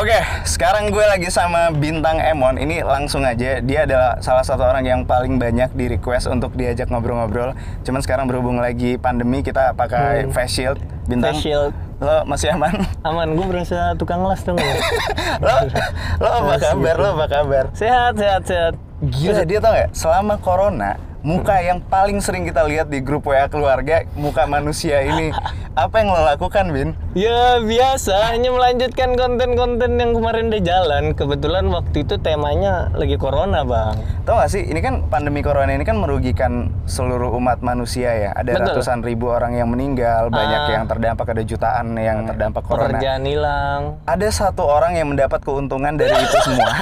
Oke, sekarang gue lagi sama Bintang Emon. Ini langsung aja, dia adalah salah satu orang yang paling banyak di request untuk diajak ngobrol-ngobrol. Cuman sekarang berhubung lagi pandemi, kita pakai Hmm. face shield. Bintang, Face shield. lo masih aman? Aman, gue berasa tukang las dong. lo, lo apa kabar? Lo apa kabar? sehat, sehat, sehat. Gila, dia tau gak? Selama corona, muka yang paling sering kita lihat di grup WA keluarga, muka manusia ini. Apa yang lo lakukan, Bin? Ya biasa, hanya melanjutkan konten-konten yang kemarin udah jalan. Kebetulan waktu itu temanya lagi corona, bang. Tau gak sih, ini kan pandemi corona ini kan merugikan seluruh umat manusia ya. Ada Betul. ratusan ribu orang yang meninggal, banyak Ah. yang terdampak, ada jutaan yang terdampak corona. Pekerjaan hilang. Ada satu orang yang mendapat keuntungan dari itu semua.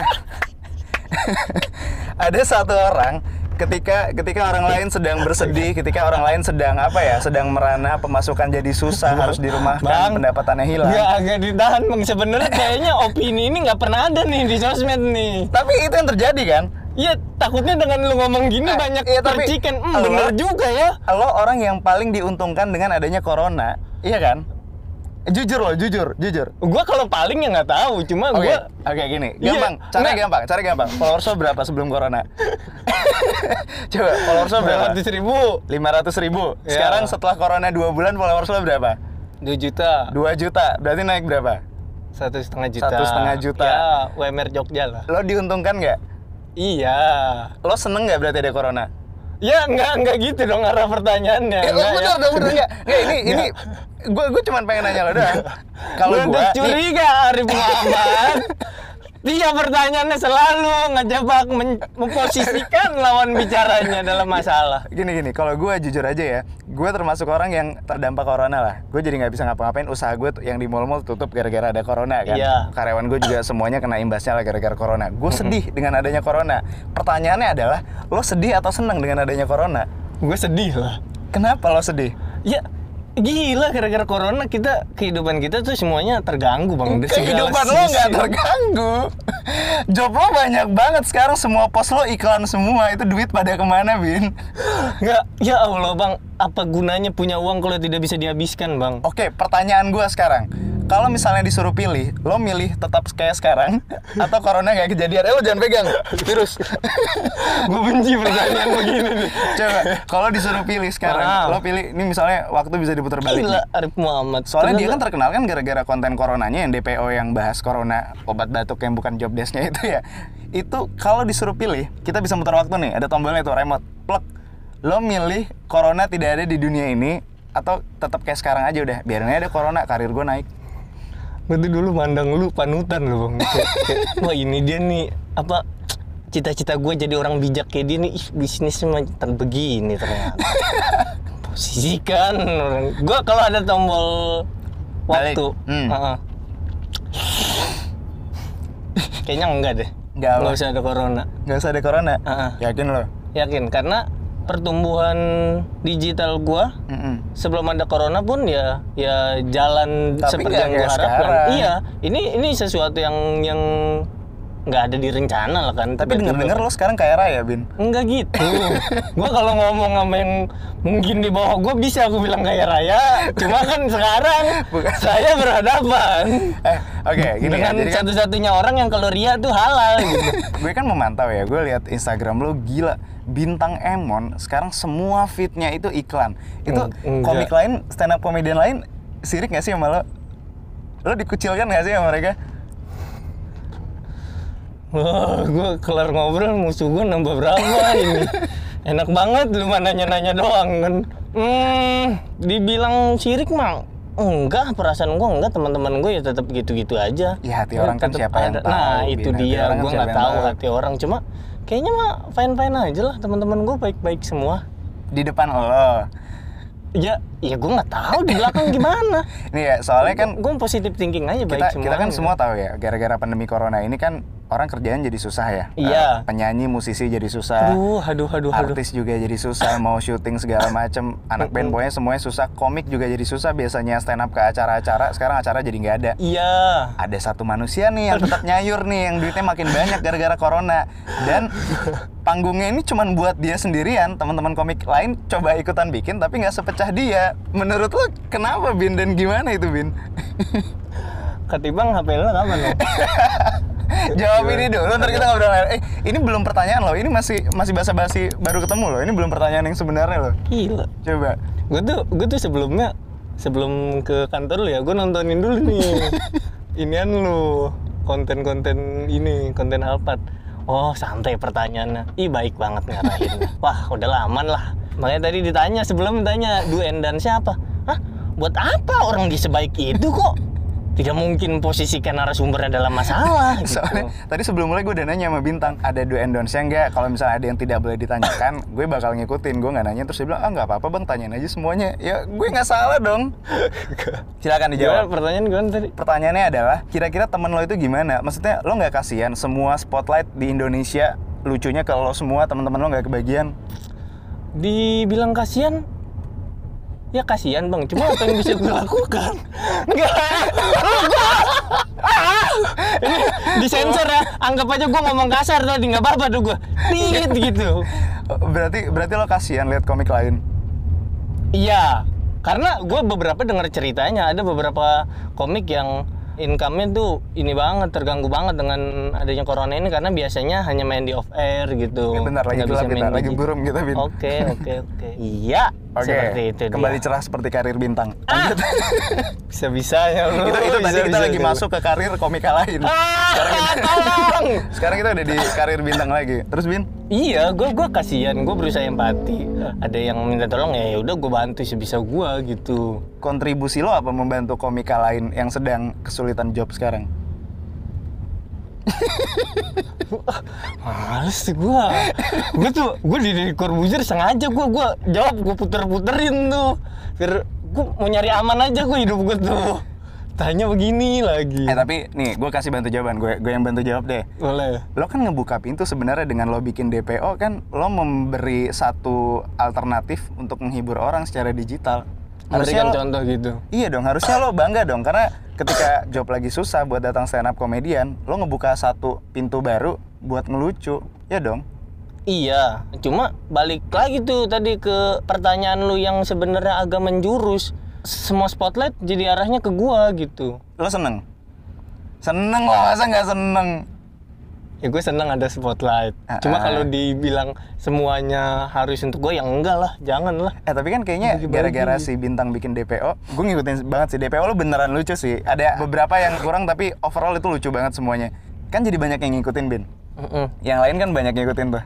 ada satu orang ketika ketika orang lain sedang bersedih, ketika orang lain sedang apa ya, sedang merana, pemasukan jadi susah, harus dirumahkan, Bang, pendapatannya hilang. Nggak agak ditahan, bang. Sebenarnya kayaknya opini ini nggak pernah ada nih di sosmed nih. Tapi itu yang terjadi kan? Iya, takutnya dengan lu ngomong gini Eh, banyak iya, tapi- percikan. Hmm, bener juga ya. Lo orang yang paling diuntungkan dengan adanya corona, iya kan? Jujur loh, jujur, jujur. Gua kalau paling ya nggak tahu, cuma Oke, gua oke gini, Iya, gampang, caranya nggak. gampang, caranya gampang. Followers lo berapa sebelum corona? Coba, followers lo berapa? ratus ribu, 500 ribu. Ya. Sekarang setelah corona 2 bulan followers lo berapa? dua juta, 2 juta, berarti naik berapa? satu setengah juta. Satu setengah juta. Ya, WMR Jogja lah. Lo diuntungkan nggak? Iya. Lo seneng nggak berarti ada corona? Ya nggak nggak gitu dong arah pertanyaannya. Eh, Nggak, bener ya. dong, bener nggak? Nggak, ini, ini, gue gue cuma pengen nanya lo doang. Kalau gue, curiga Arif Muhammad. Dia pertanyaannya selalu ngejebak memposisikan lawan bicaranya dalam masalah. Gini gini, kalau gue jujur aja ya, gue termasuk orang yang terdampak corona lah. Gue jadi nggak bisa ngapa-ngapain. Usaha gue yang di mall-mall tutup gara-gara ada corona kan. Iya. Karyawan gue juga semuanya kena imbasnya lah gara-gara corona. Gue sedih dengan adanya corona. Pertanyaannya adalah, lo sedih atau seneng dengan adanya corona? Gue sedih lah. Kenapa lo sedih? Ya gila gara-gara corona kita kehidupan kita tuh semuanya terganggu bang. Dari Kehidupan lo nggak terganggu. Job lo banyak banget sekarang semua pos lo iklan semua. Itu duit pada ke mana, Bin? Nggak, ya Allah bang, apa gunanya punya uang kalau tidak bisa dihabiskan bang? Oke, pertanyaan gue sekarang. Kalau misalnya disuruh pilih, lo milih tetap kayak sekarang atau corona nggak kejadian? Eh lo jangan pegang virus. Gue benci pertanyaan begini nih. Coba, kalau disuruh pilih sekarang, Ah. lo pilih ini misalnya waktu bisa diputar balik. Gila. Arif Muhammad. Soalnya dia kan terkenal kan gara-gara konten coronanya yang DPO yang bahas corona obat batuk yang bukan job desknya itu ya. Itu kalau disuruh pilih, kita bisa muter waktu nih, ada tombolnya itu remote, plug. Lo milih corona tidak ada di dunia ini atau tetap kayak sekarang aja udah, biarin aja ada corona, karir gue naik. Gue tuh dulu mandang lu panutan lu bang. Kayak- kayak, Wah ini dia nih apa cita-cita gue jadi orang bijak kayak dia nih ih, bisnis macam begini ternyata. Posisikan orang. Gue kalau ada tombol waktu, Hmm. uh-uh. kayaknya enggak deh. Nggak apa. Nggak usah ada corona. Nggak usah ada corona? Ah. Yakin lo? Yakin karena pertumbuhan digital gua Mm-mm. sebelum ada corona pun ya ya jalan Tapi seperti yang kayak harapkan. sekarang. Iya, ini ini sesuatu yang yang nggak ada di rencana lah kan. Tapi denger-denger lo sekarang kaya raya, Bin. Enggak gitu. gua kalau ngomong sama yang mungkin di bawah gua bisa aku bilang kaya raya. Cuma kan sekarang Bukan. saya berhadapan Eh, oke, gini dengan kan. Jadi kan satu-satunya orang yang kalau ria tuh halal gitu. gue kan memantau ya, gue lihat Instagram lo gila. Bintang Emon sekarang semua fitnya itu iklan. Itu Eng- enggak. komik lain, stand up comedian lain sirik gak sih sama lo? Lo dikucilkan gak sih sama mereka? Wah, gue kelar ngobrol musuh gue nambah berapa ini? Enak banget lu mah nanya-nanya doang kan. Hmm, dibilang sirik mah enggak, perasaan gue enggak, teman-teman gue ya tetap gitu-gitu aja. Ya, hati orang kan siapa yang ada. tahu, Nah, itu Hati dia, kan gue nggak yang tahu hati orang. Cuma kayaknya mah fine-fine aja lah, teman-teman gue baik-baik semua. Di depan lo. Ya, ya gue nggak tahu di belakang gimana. Nih ya, soalnya kan gue positif thinking aja baik kita, semua. kita kan semua tahu ya, gara-gara pandemi corona ini kan orang kerjaan jadi susah ya. Iya. penyanyi, musisi jadi susah. Aduh, aduh, aduh, aduh. artis juga jadi susah mau syuting segala macem anak band pokoknya semuanya susah komik juga jadi susah biasanya stand up ke acara-acara sekarang acara jadi nggak ada Iya. ada satu manusia nih yang tetap nyayur nih yang duitnya makin banyak gara-gara corona dan panggungnya ini cuman buat dia sendirian teman-teman komik lain coba ikutan bikin tapi nggak sepecah dia menurut lo kenapa bin dan gimana itu bin Ketimbang HP lo kapan lo? Jawab ini dulu, ntar kita ngobrol. Eh, ini belum pertanyaan loh. Ini masih masih basa-basi baru ketemu loh. Ini belum pertanyaan yang sebenarnya loh. Gila. Coba. Gue tuh gue tuh sebelumnya sebelum ke kantor lu ya, gue nontonin dulu nih. Inian lu konten-konten ini, konten Alphard. Oh, santai pertanyaannya. Ih, baik banget ngarahin. Wah, udah aman lah. Makanya tadi ditanya sebelum ditanya Duen dan siapa? Hah? Buat apa orang di sebaik itu kok? Tidak mungkin posisikan narasumbernya dalam masalah gitu. Soalnya tadi sebelum mulai gue udah nanya sama Bintang, ada do and don'ts-nya nggak? Kalau misalnya ada yang tidak boleh ditanyakan, gue bakal ngikutin. Gue nggak nanya, terus dia bilang, ah nggak apa-apa bang, tanyain aja semuanya. Ya gue nggak salah dong. Silakan Gimana dijawab. pertanyaan gimana tadi? Pertanyaannya adalah, kira-kira temen lo itu gimana? Maksudnya lo nggak kasihan semua spotlight di Indonesia lucunya kalau semua teman-teman lo nggak kebagian? Dibilang kasihan Ya kasihan bang, cuma apa yang bisa gue lakukan? Enggak, ini disensor ya. Anggap aja gue ngomong kasar tadi, nggak apa-apa tuh gue. Tit gitu. Berarti berarti lo kasihan lihat komik lain? Iya, karena gue beberapa dengar ceritanya ada beberapa komik yang income-nya tuh ini banget terganggu banget dengan adanya corona ini karena biasanya hanya main di off air gitu. Eh, bentar lagi gelap bisa kita, lagi burum kita Bin. Oke oke oke. Iya. Oke, Seperti itu. dia. kembali cerah seperti karir bintang. Ah! bisa bisanya lu. itu itu tadi Bisa- kita bisa- lagi bisa. masuk ke karir komika lain. Ah, Sekarang kita, tolong. sekarang kita udah di karir bintang lagi. Terus Bin, Iya, gue gua kasihan, gue berusaha empati. Ada yang minta tolong ya udah gue bantu sebisa gue gitu. kontribusi lo apa membantu komika lain yang sedang kesulitan job sekarang? Males sih gue. gue tuh gue di, Corbuzier sengaja gue gua jawab gue puter-puterin tuh. Biar gue mau nyari aman aja gue hidup gue tuh. Tanya begini lagi. Eh tapi nih, gue kasih bantu jawaban. Gue gue yang bantu jawab deh. Boleh. Lo kan ngebuka pintu sebenarnya dengan lo bikin DPO kan lo memberi satu alternatif untuk menghibur orang secara digital. Harusnya lo, contoh gitu. iya dong, harusnya lo bangga dong karena ketika job lagi susah buat datang stand up komedian, lo ngebuka satu pintu baru buat ngelucu, ya dong. Iya, cuma balik lagi tuh tadi ke pertanyaan lu yang sebenarnya agak menjurus. Semua spotlight jadi arahnya ke gua gitu. Lo seneng? Seneng lah, masa nggak seneng? Ya gue seneng ada spotlight. Ah, Cuma ah. kalau dibilang semuanya harus untuk gue, yang enggak lah, jangan lah. Eh tapi kan kayaknya gara-gara si Bintang bikin DPO, gue ngikutin banget sih DPO lo beneran lucu sih. Ada beberapa yang kurang tapi overall itu lucu banget semuanya. Kan jadi banyak yang ngikutin Bin. Mm-mm. Yang lain kan banyak ngikutin tuh.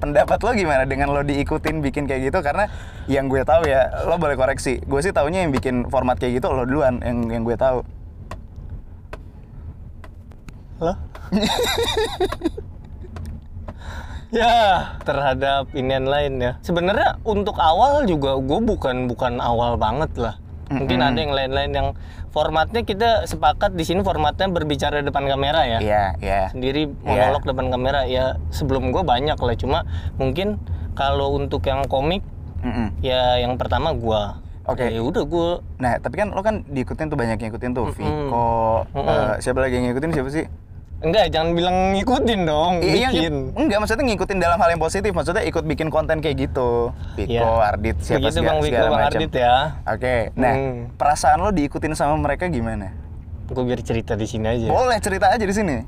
Pendapat lo gimana dengan lo diikutin bikin kayak gitu? Karena yang gue tahu ya, lo boleh koreksi. Gue sih taunya yang bikin format kayak gitu lo duluan yang yang gue tahu. Lah? ya, terhadap inian lain ya. Sebenarnya untuk awal juga gue bukan bukan awal banget lah. Mungkin Mm-mm. ada yang lain-lain yang formatnya kita sepakat di sini formatnya berbicara depan kamera ya. Iya, iya. sendiri monolog depan kamera ya sebelum gue banyak lah cuma mungkin kalau untuk yang komik Mm-mm. ya yang pertama gua Oke. ya udah gue Nah, tapi kan lo kan diikutin tuh banyak yang ngikutin tuh. Mm-mm. Viko, Mm-mm. eh, siapa lagi yang ngikutin siapa sih? Enggak jangan bilang ngikutin dong Iya, bikin enggak maksudnya ngikutin dalam hal yang positif, maksudnya ikut bikin konten kayak gitu. Viko, Iya. Ardit, siapa begitu segala, bang Wiko segala bang macam. Ardit ya Oke, nah Hmm. perasaan lo diikutin sama mereka gimana? gue biar cerita di sini aja Boleh cerita aja di sini.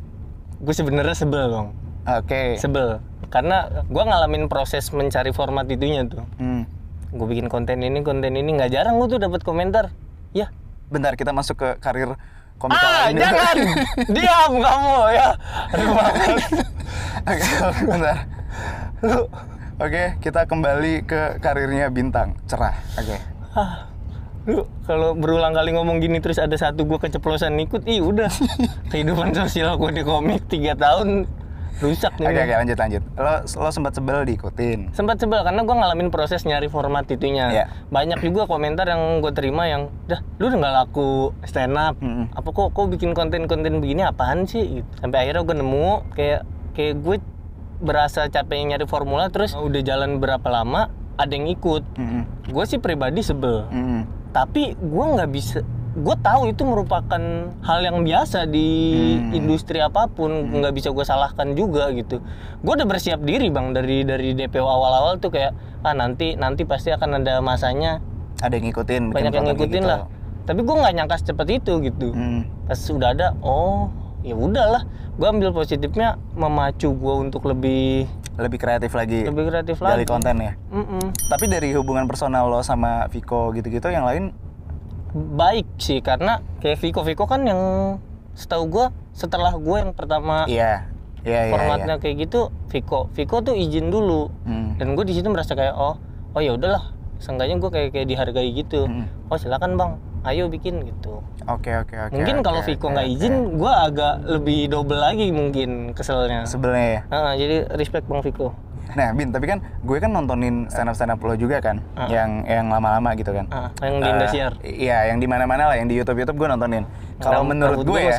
gue sebenarnya sebel bang Oke. sebel karena gue ngalamin proses mencari format itunya tuh Hmm. gue bikin konten ini konten ini nggak jarang gue tuh dapat komentar ya Bentar kita masuk ke karir komika ah lain jangan diam kamu ya aduh. Oke, bentar. lu Oke, kita kembali ke karirnya bintang. Cerah. Oke. ah lu kalau berulang kali ngomong gini terus ada satu gua keceplosan ikut ih udah kehidupan sosial gua di komik tiga tahun rusak nih Oke, Bang. oke, lanjut lanjut. Lo lo sempat sebel diikutin. sempat sebel karena gua ngalamin proses nyari format itunya Iya. banyak juga komentar yang gue terima yang dah lu udah nggak laku stand up Mm-mm. apa kok kok bikin konten-konten begini apaan sih gitu. sampai akhirnya gue nemu kayak kayak gue berasa capek nyari formula terus udah jalan berapa lama ada yang ikut Mm-mm. gue sih pribadi sebel Mm-mm. tapi gue nggak bisa gue tahu itu merupakan hal yang biasa di Hmm. industri apa pun nggak bisa gue salahkan juga gitu gue udah bersiap diri bang dari dari DPO awal-awal tuh kayak ah nanti nanti pasti akan ada masanya Ada yang ngikutin. banyak yang ngikutin gitu. lah tapi gue nggak nyangka secepat itu gitu Hmm. pas sudah ada oh ya udahlah gue ambil positifnya memacu gue untuk lebih Lebih kreatif lagi. lebih kreatif Gali lagi konten ya. Mm-mm. Tapi dari hubungan personal lo sama Viko gitu-gitu yang lain baik sih karena kayak Viko Viko kan yang setahu gue setelah gue yang pertama iya. Iya, iya, formatnya iya. kayak gitu Viko Viko tuh izin dulu Hmm. dan gue di situ merasa kayak oh oh ya udahlah seenggaknya gue kayak kayak dihargai gitu Hmm. oh silakan bang ayo bikin gitu Oke, oke, oke. mungkin oke, kalau Viko nggak oke. izin gue agak lebih double lagi mungkin keselnya Sebelnya ya. Ah, jadi respect bang Viko Nah, Bin, tapi kan gue kan nontonin stand up stand up lo juga kan, Ah. yang yang lama-lama gitu kan. ah, yang di Eh, Indosiar Iya, yang di mana-mana lah, yang di YouTube YouTube gue nontonin. Kalau menurut gue gua ya,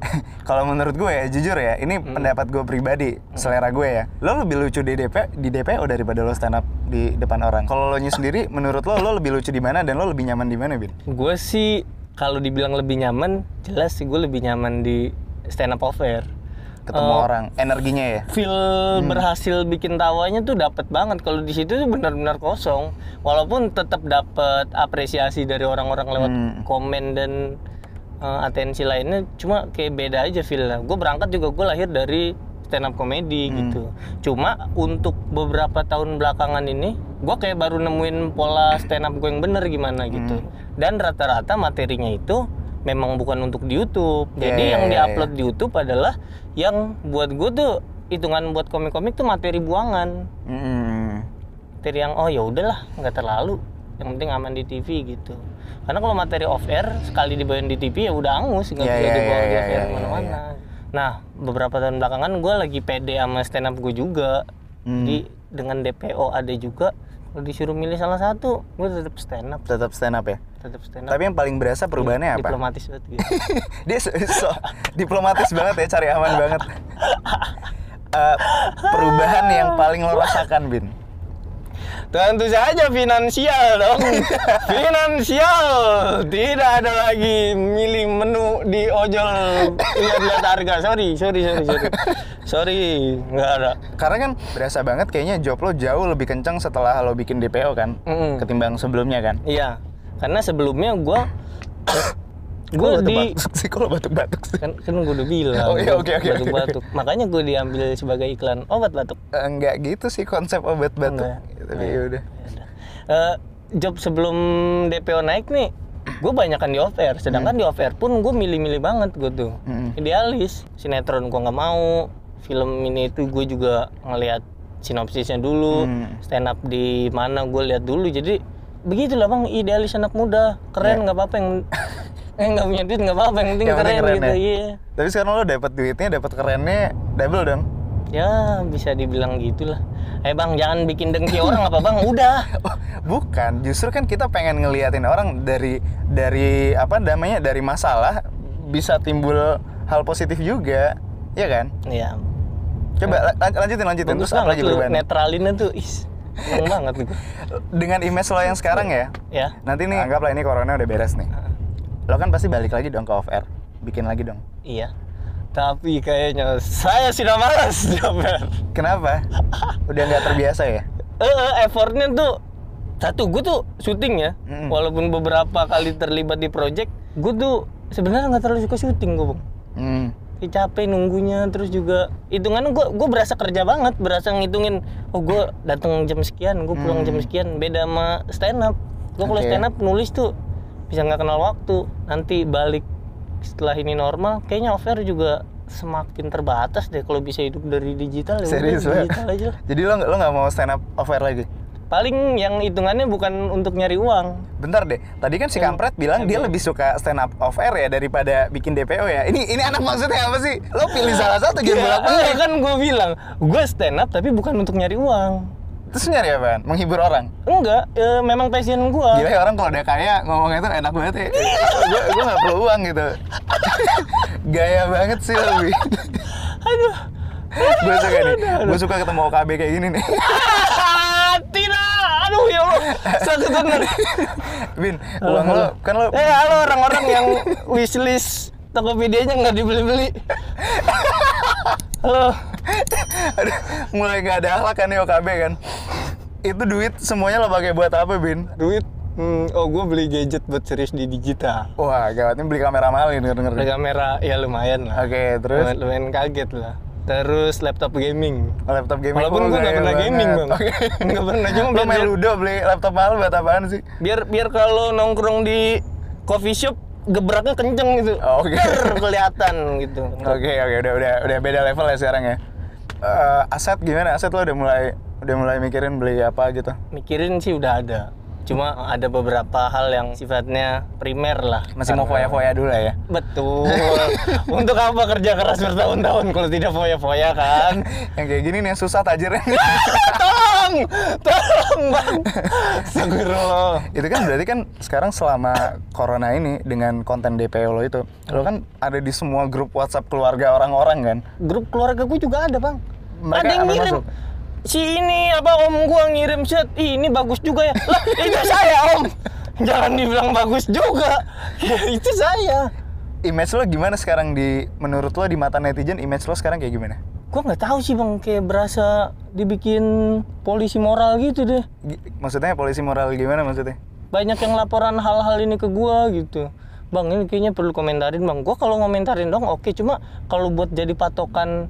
kalau menurut gue ya, jujur ya, ini Hmm. pendapat gue pribadi, selera gue ya. Lo lebih lucu di DP di DPO daripada lo stand up di depan orang. Kalau lo nya sendiri, menurut lo lo lebih lucu di mana dan lo lebih nyaman di mana, Bin? gue sih kalau dibilang lebih nyaman jelas sih gue lebih nyaman di stand up affair Ketemu Eh, orang, energinya ya. feel Hmm. berhasil bikin tawanya tuh dapat banget kalau di situ tuh benar-benar kosong walaupun tetap dapat apresiasi dari orang-orang lewat Hmm. komen dan uh, atensi lainnya cuma kayak beda aja feelnya gue berangkat juga gue lahir dari stand up comedy Hmm. gitu cuma untuk beberapa tahun belakangan ini gue kayak baru nemuin pola stand up gue yang bener gimana gitu Hmm. dan rata-rata materinya itu memang bukan untuk di YouTube. Iya, jadi iya, yang iya, diupload di YouTube adalah yang buat gue tuh hitungan buat komik-komik tuh materi buangan. Materi yang oh ya udahlah nggak terlalu. Yang penting aman di TV gitu. Karena kalau materi off air sekali dibawain di TV ya udah angus nggak Iya, bisa iya, dibawa iya, di iya, off air iya, ke mana-mana. nah beberapa tahun belakangan gue lagi pede sama stand up gue juga. Hmm. di dengan DPO ada juga kalau disuruh milih salah satu gue tetap stand up Tetap stand up ya. tetap stand up Tapi yang paling berasa perubahannya apa? diplomatis banget gitu Dia so, so- diplomatis banget ya, cari aman banget. Eh, perubahan yang paling lo rasakan, Bin. Tentu saja finansial dong. finansial. Tidak ada lagi milih menu di ojol lihat-lihat harga. Sorry, sorry, sorry, sorry. Sorry, nggak ada. Karena kan berasa banget kayaknya job lo jauh lebih kencang setelah lo bikin DPO kan, Mm-mm. ketimbang sebelumnya kan. Iya, karena sebelumnya gue gue di sih, lo batuk-batuk sih? kan kan gue udah bilang Oh, iya, oke, oke, batuk-batuk. Makanya gue diambil sebagai iklan obat batuk. Eh, Enggak gitu sih konsep obat batuk. Enggak. Tapi ya udah. Eh, job sebelum DPO naik nih gue banyakan di off air sedangkan di off air pun gue milih-milih banget gue tuh. Mm-mm. idealis sinetron gue nggak mau. Film ini itu gue juga ngelihat sinopsisnya dulu. Hmm. stand up di mana gue lihat dulu. Jadi begitulah bang. Idealis anak muda. Keren nggak apa-apa yang eh nggak punya duit nggak apa-apa yang penting Yang keren, keren gitu ya. iya. Tapi sekarang lo dapat duitnya, dapat kerennya double dong. ya bisa dibilang gitulah. Eh bang jangan bikin dengki orang apa bang? Udah. Oh, bukan, justru kan kita pengen ngeliatin orang dari dari apa namanya dari masalah bisa timbul hal positif juga, ya kan? ya Coba la- lan- lanjutin lanjutin. Bagus terus apa lagi perubahan? netralinnya tuh. Is banget gitu Dengan image lo yang sekarang ya, ya. Nanti nih anggaplah ini corona udah beres nih. Lo kan pasti balik lagi dong ke off air, bikin lagi dong. iya tapi kayaknya saya sudah malas Jaber Kenapa? Udah nggak terbiasa ya? eh eh, effortnya tuh satu gue tuh syuting ya Mm. walaupun beberapa kali terlibat di project gue tuh sebenarnya nggak terlalu suka syuting gue bang Hmm. Kayak capek nunggunya terus juga hitungannya gue gue berasa kerja banget berasa ngitungin oh gue datang jam sekian gue pulang jam sekian beda sama stand up gue kalau stand up nulis tuh bisa nggak kenal waktu nanti balik setelah ini normal kayaknya offer juga semakin terbatas deh kalau bisa hidup dari digital ya Serius digital aja. Jadi lo nggak- lo nggak mau stand up off air lagi? paling yang hitungannya bukan untuk nyari uang Bentar deh, tadi kan si kampret bilang dia lebih suka stand up off air ya daripada bikin DPO ya. Ini ini anak maksudnya apa sih? Lo pilih salah satu game bolak Iya, balik. kan gue bilang gue stand up tapi bukan untuk nyari uang Terus nyari apaan? Menghibur orang. enggak eh, memang passion gue Gila ya orang kalau udah kaya ngomongnya tuh enak banget ya. gue gue nggak perlu uang gitu. Gaya banget sih lo. Bi. aduh gue suka nih. Gue suka ketemu OKB kayak gini nih. tidak aduh ya Allah sakit bener Bin, uang lo kan lo eh halo orang-orang yang wishlist Tokopedia-nya nggak dibeli-beli halo Aduh, mulai gak ada akhlak kan nih OKB kan. Itu duit semuanya lo pakai buat apa, Bin? duit Hmm, oh gue beli gadget buat serius di digital. Wah, gawat ini beli kamera mahal ini denger Ada kamera ya lumayan lah. Oke, terus Lumayan, lumayan kaget lah. Terus laptop gaming. laptop gaming. Walaupun Oh, gue nggak gaya pernah banget. gaming bang, Oke. nggak pernah cuma biar, main ludo beli laptop mahal buat apaan sih? biar biar kalau nongkrong di coffee shop gebraknya kenceng gitu, Oh, oke. Ter, kelihatan gitu. Oke, oke, udah udah udah beda level ya sekarang ya. Eh, aset gimana? Aset lo udah mulai udah mulai mikirin beli apa gitu? Mikirin sih udah ada, cuma ada beberapa hal yang sifatnya primer lah. Masih mau Karena- foya-foya dulu lah ya. Betul. Untuk apa kerja keras bertahun-tahun kalau tidak foya-foya kan? Yang kayak gini nih yang susah tajirnya. tolong, tolong bang. Astagfirullah. itu kan berarti kan sekarang selama corona ini dengan konten DPO lo itu, lo kan ada di semua grup WhatsApp keluarga orang-orang kan? Grup keluarga gue juga ada bang. Mereka ada yang ngirim. masuk? Si ini apa om gua ngirim set, ini bagus juga ya. Lah itu saya om. Jangan dibilang bagus juga. Ya, itu saya. Image lo gimana sekarang di menurut lo di mata netizen image lo sekarang kayak gimana? Gua nggak tahu sih bang, kayak berasa dibikin polisi moral gitu deh. Gi- Maksudnya polisi moral gimana maksudnya? banyak yang laporan hal-hal ini ke gua gitu bang ini kayaknya perlu komentarin bang gua kalau ngomentarin dong oke cuma kalau buat jadi patokan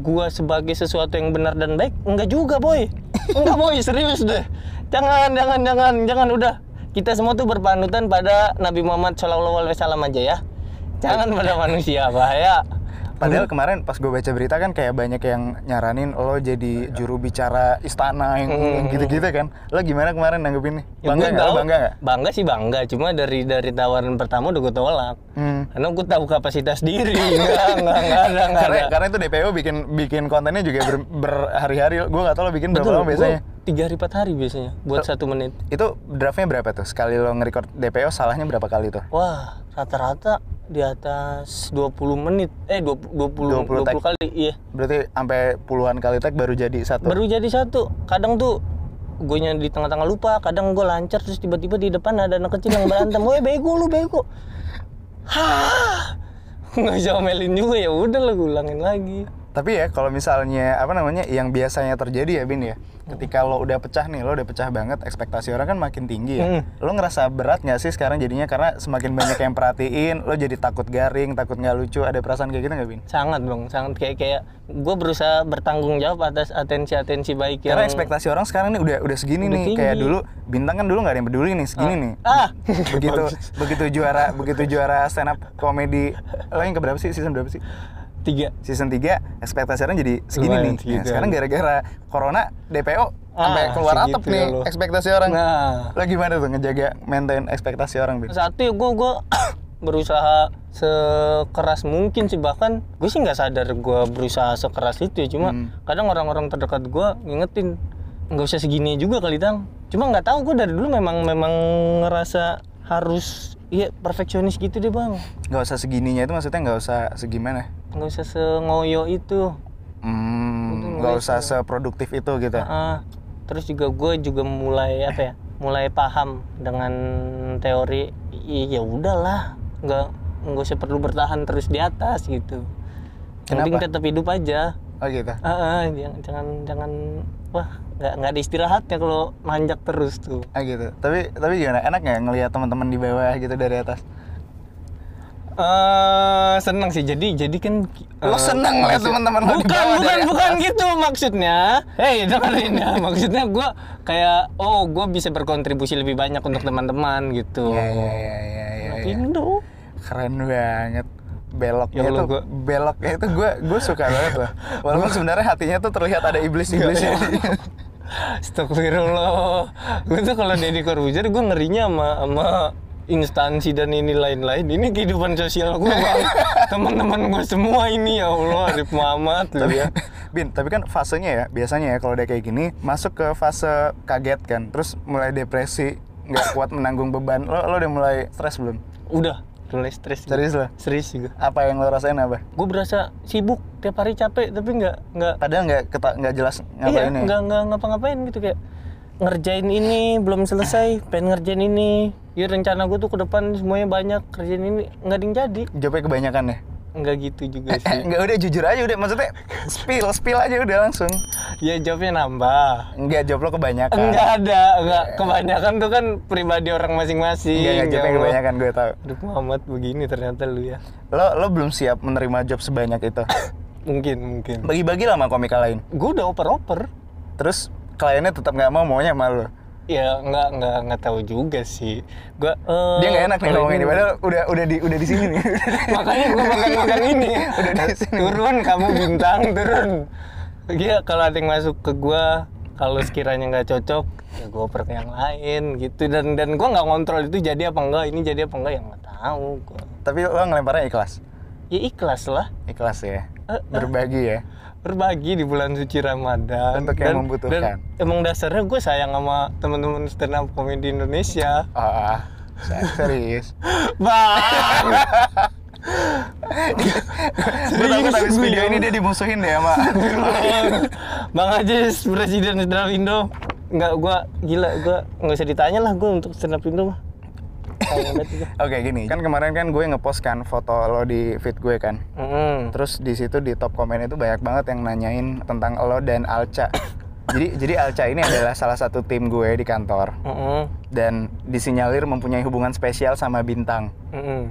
gua sebagai sesuatu yang benar dan baik enggak juga boy. Enggak boy serius deh. Jangan jangan jangan jangan udah. Kita semua tuh berpanutan pada Nabi Muhammad Shallallahu Alaihi Wasallam aja ya. Jangan pada manusia bahaya Padahal kemarin pas gue baca berita kan kayak banyak yang nyaranin lo jadi juru bicara istana yang yang gitu-gitu kan. Lo gimana kemarin nanggepin nih? Ya, Bangga? Lo tahu- bangga nggak? Bangga sih bangga, cuma dari dari tawaran pertama udah gue tolak. Hmm. Karena gue tahu kapasitas diri, enggak, enggak, enggak Karena, itu DPO bikin bikin kontennya juga ber- berhari-hari. Gue nggak tahu lo bikin berapa lama biasanya. Tiga hari empat hari biasanya buat satu menit. Itu draftnya berapa tuh? Sekali lo nge-record DPO salahnya berapa kali tuh? Wah, rata-rata di atas 20 menit. Eh 20 20, 20 tag. 20 kali, iya. Berarti sampai puluhan kali tag baru jadi satu. Baru jadi satu. Kadang tuh gue di tengah-tengah lupa, kadang gue lancar terus tiba-tiba di depan ada anak kecil yang berantem. Woi bego lu bego. Hah. Nggak bisa omelin juga ya udah lah gue ulangin lagi. Tapi ya kalau misalnya apa namanya yang biasanya terjadi ya Bin ya, ketika lo udah pecah nih, lo udah pecah banget, ekspektasi orang kan makin tinggi ya. Hmm. Lo ngerasa berat nggak sih sekarang jadinya karena semakin banyak yang perhatiin, lo jadi takut garing, takut nggak lucu, ada perasaan kayak gitu nggak Bin? Sangat bang, sangat kayak kayak gue berusaha bertanggung jawab atas atensi-atensi baik yang Karena ekspektasi orang sekarang nih udah udah segini Udah nih, tinggi. kayak dulu bintang kan dulu nggak ada yang peduli nih, segini nih. ah begitu begitu juara begitu juara stand up komedi lo yang keberapa sih season berapa sih tiga. Season 3 ekspektasi orang jadi segini Lumayan nih. Nah, segitu. sekarang gara-gara corona DPO sampai Ah, keluar segitu atap nih lo. ekspektasi orang. Nah. Lo gimana tuh ngejaga maintain ekspektasi orang Bin? satu ya gue gue berusaha sekeras mungkin sih. Bahkan gue sih nggak sadar gue berusaha sekeras itu ya. Cuma Hmm. kadang orang-orang terdekat gue ngingetin nggak usah segini juga kali tang cuma nggak tahu gue dari dulu memang memang ngerasa harus iya perfeksionis gitu deh bang. Nggak usah segininya itu maksudnya nggak usah segimana nggak usah sengoyo itu. Hmm, nggak usah seproduktif itu gitu. Ah, terus juga gue juga mulai apa ya mulai paham dengan teori "Ih, ya udahlah nggak nggak usah perlu bertahan terus di atas gitu. Yang penting tetap hidup aja. Oh gitu? Ah, ah, jangan jangan jangan wah nggak nggak ada istirahatnya kalau manjak terus tuh. Ah gitu. Tapi tapi gimana? Enak nggak ngelihat teman-teman di bawah gitu dari atas Eh seneng sih. Jadi jadi kan Lo eh, seneng ngeliat maksud- teman-teman lo bukan bukan bukan atas? gitu maksudnya. Hei dengerin ya. Maksudnya gue kayak oh gue bisa berkontribusi lebih banyak untuk teman-teman gitu. Iya iya iya iya iya. iya. Indo. Keren banget. Beloknya Ya Allah, itu gua- beloknya itu gue gue suka banget loh. Walaupun sebenarnya hatinya tuh terlihat ada iblis iblisnya Astagfirullah. Gue tuh kalau Deddy Corbuzier gue ngerinya sama sama instansi dan ini lain-lain. Ini kehidupan sosial gue bang. Teman-teman gue semua ini ya Allah Arif Muhammad lu tapi ya. Bin tapi kan fasenya ya biasanya ya kalau udah kayak gini masuk ke fase kaget kan terus mulai depresi nggak kuat menanggung beban. Lo lo udah mulai stres belum? Udah mulai stres. Serius lo serius juga. Apa yang lo rasain apa? Gue berasa sibuk tiap hari capek tapi nggak nggak padahal nggak nggak jelas iya ngapain ya? nggak nggak ngapa-ngapain gitu kayak ngerjain ini belum selesai pengen ngerjain ini ya rencana gue tuh ke depan semuanya banyak kerjain ini nggak yang jadi jawabnya kebanyakan ya Enggak gitu juga sih. Enggak udah jujur aja udah maksudnya spill spill aja udah langsung. ya jawabnya nambah. Enggak jawab lo kebanyakan. Enggak ada, enggak kebanyakan tuh kan pribadi orang masing-masing. Enggak, enggak jawabnya Ya kebanyakan gue tahu. Aduh Muhammad begini ternyata lu ya. Lo lo belum siap menerima job sebanyak itu. Mungkin, mungkin. Bagi-bagi lah sama komika lain. Gue udah oper-oper. Terus kliennya tetap nggak mau maunya sama lo. Ya nggak nggak nggak tahu juga sih. Gua eh, Dia nggak enak nih ngomong ini, padahal udah udah di udah di sini nih. Makanya gue makan-makan ini. Udah di sini. Turun kamu bintang turun. Dia kalau ada yang masuk ke gua kalau sekiranya nggak cocok ya gue oper yang lain gitu dan dan gua nggak ngontrol itu jadi apa enggak ini jadi apa enggak yang nggak tahu gua. Tapi lo ngelemparnya ikhlas. ya ikhlas lah Ikhlas ya. Eh, eh. Berbagi ya. Berbagi di bulan suci Ramadan Untuk yang membutuhkan. dan emang dasarnya gue sayang sama teman-teman stand up comedy Indonesia Ah, serius. bang Gue takut habis video ini dia dimusuhin deh sama Bang Ajis presiden stand up Indo nggak gue gila gue nggak usah ditanya lah gue untuk stand up Indo mah. Oke gini, kan kemarin kan gue ngepost kan foto lo di feed gue kan. Mm-mm. Terus di situ di top komen itu banyak banget yang nanyain tentang lo dan Alca. jadi jadi Alca ini adalah salah satu tim gue di kantor Mm-mm. dan disinyalir mempunyai hubungan spesial sama Bintang. Mm-mm.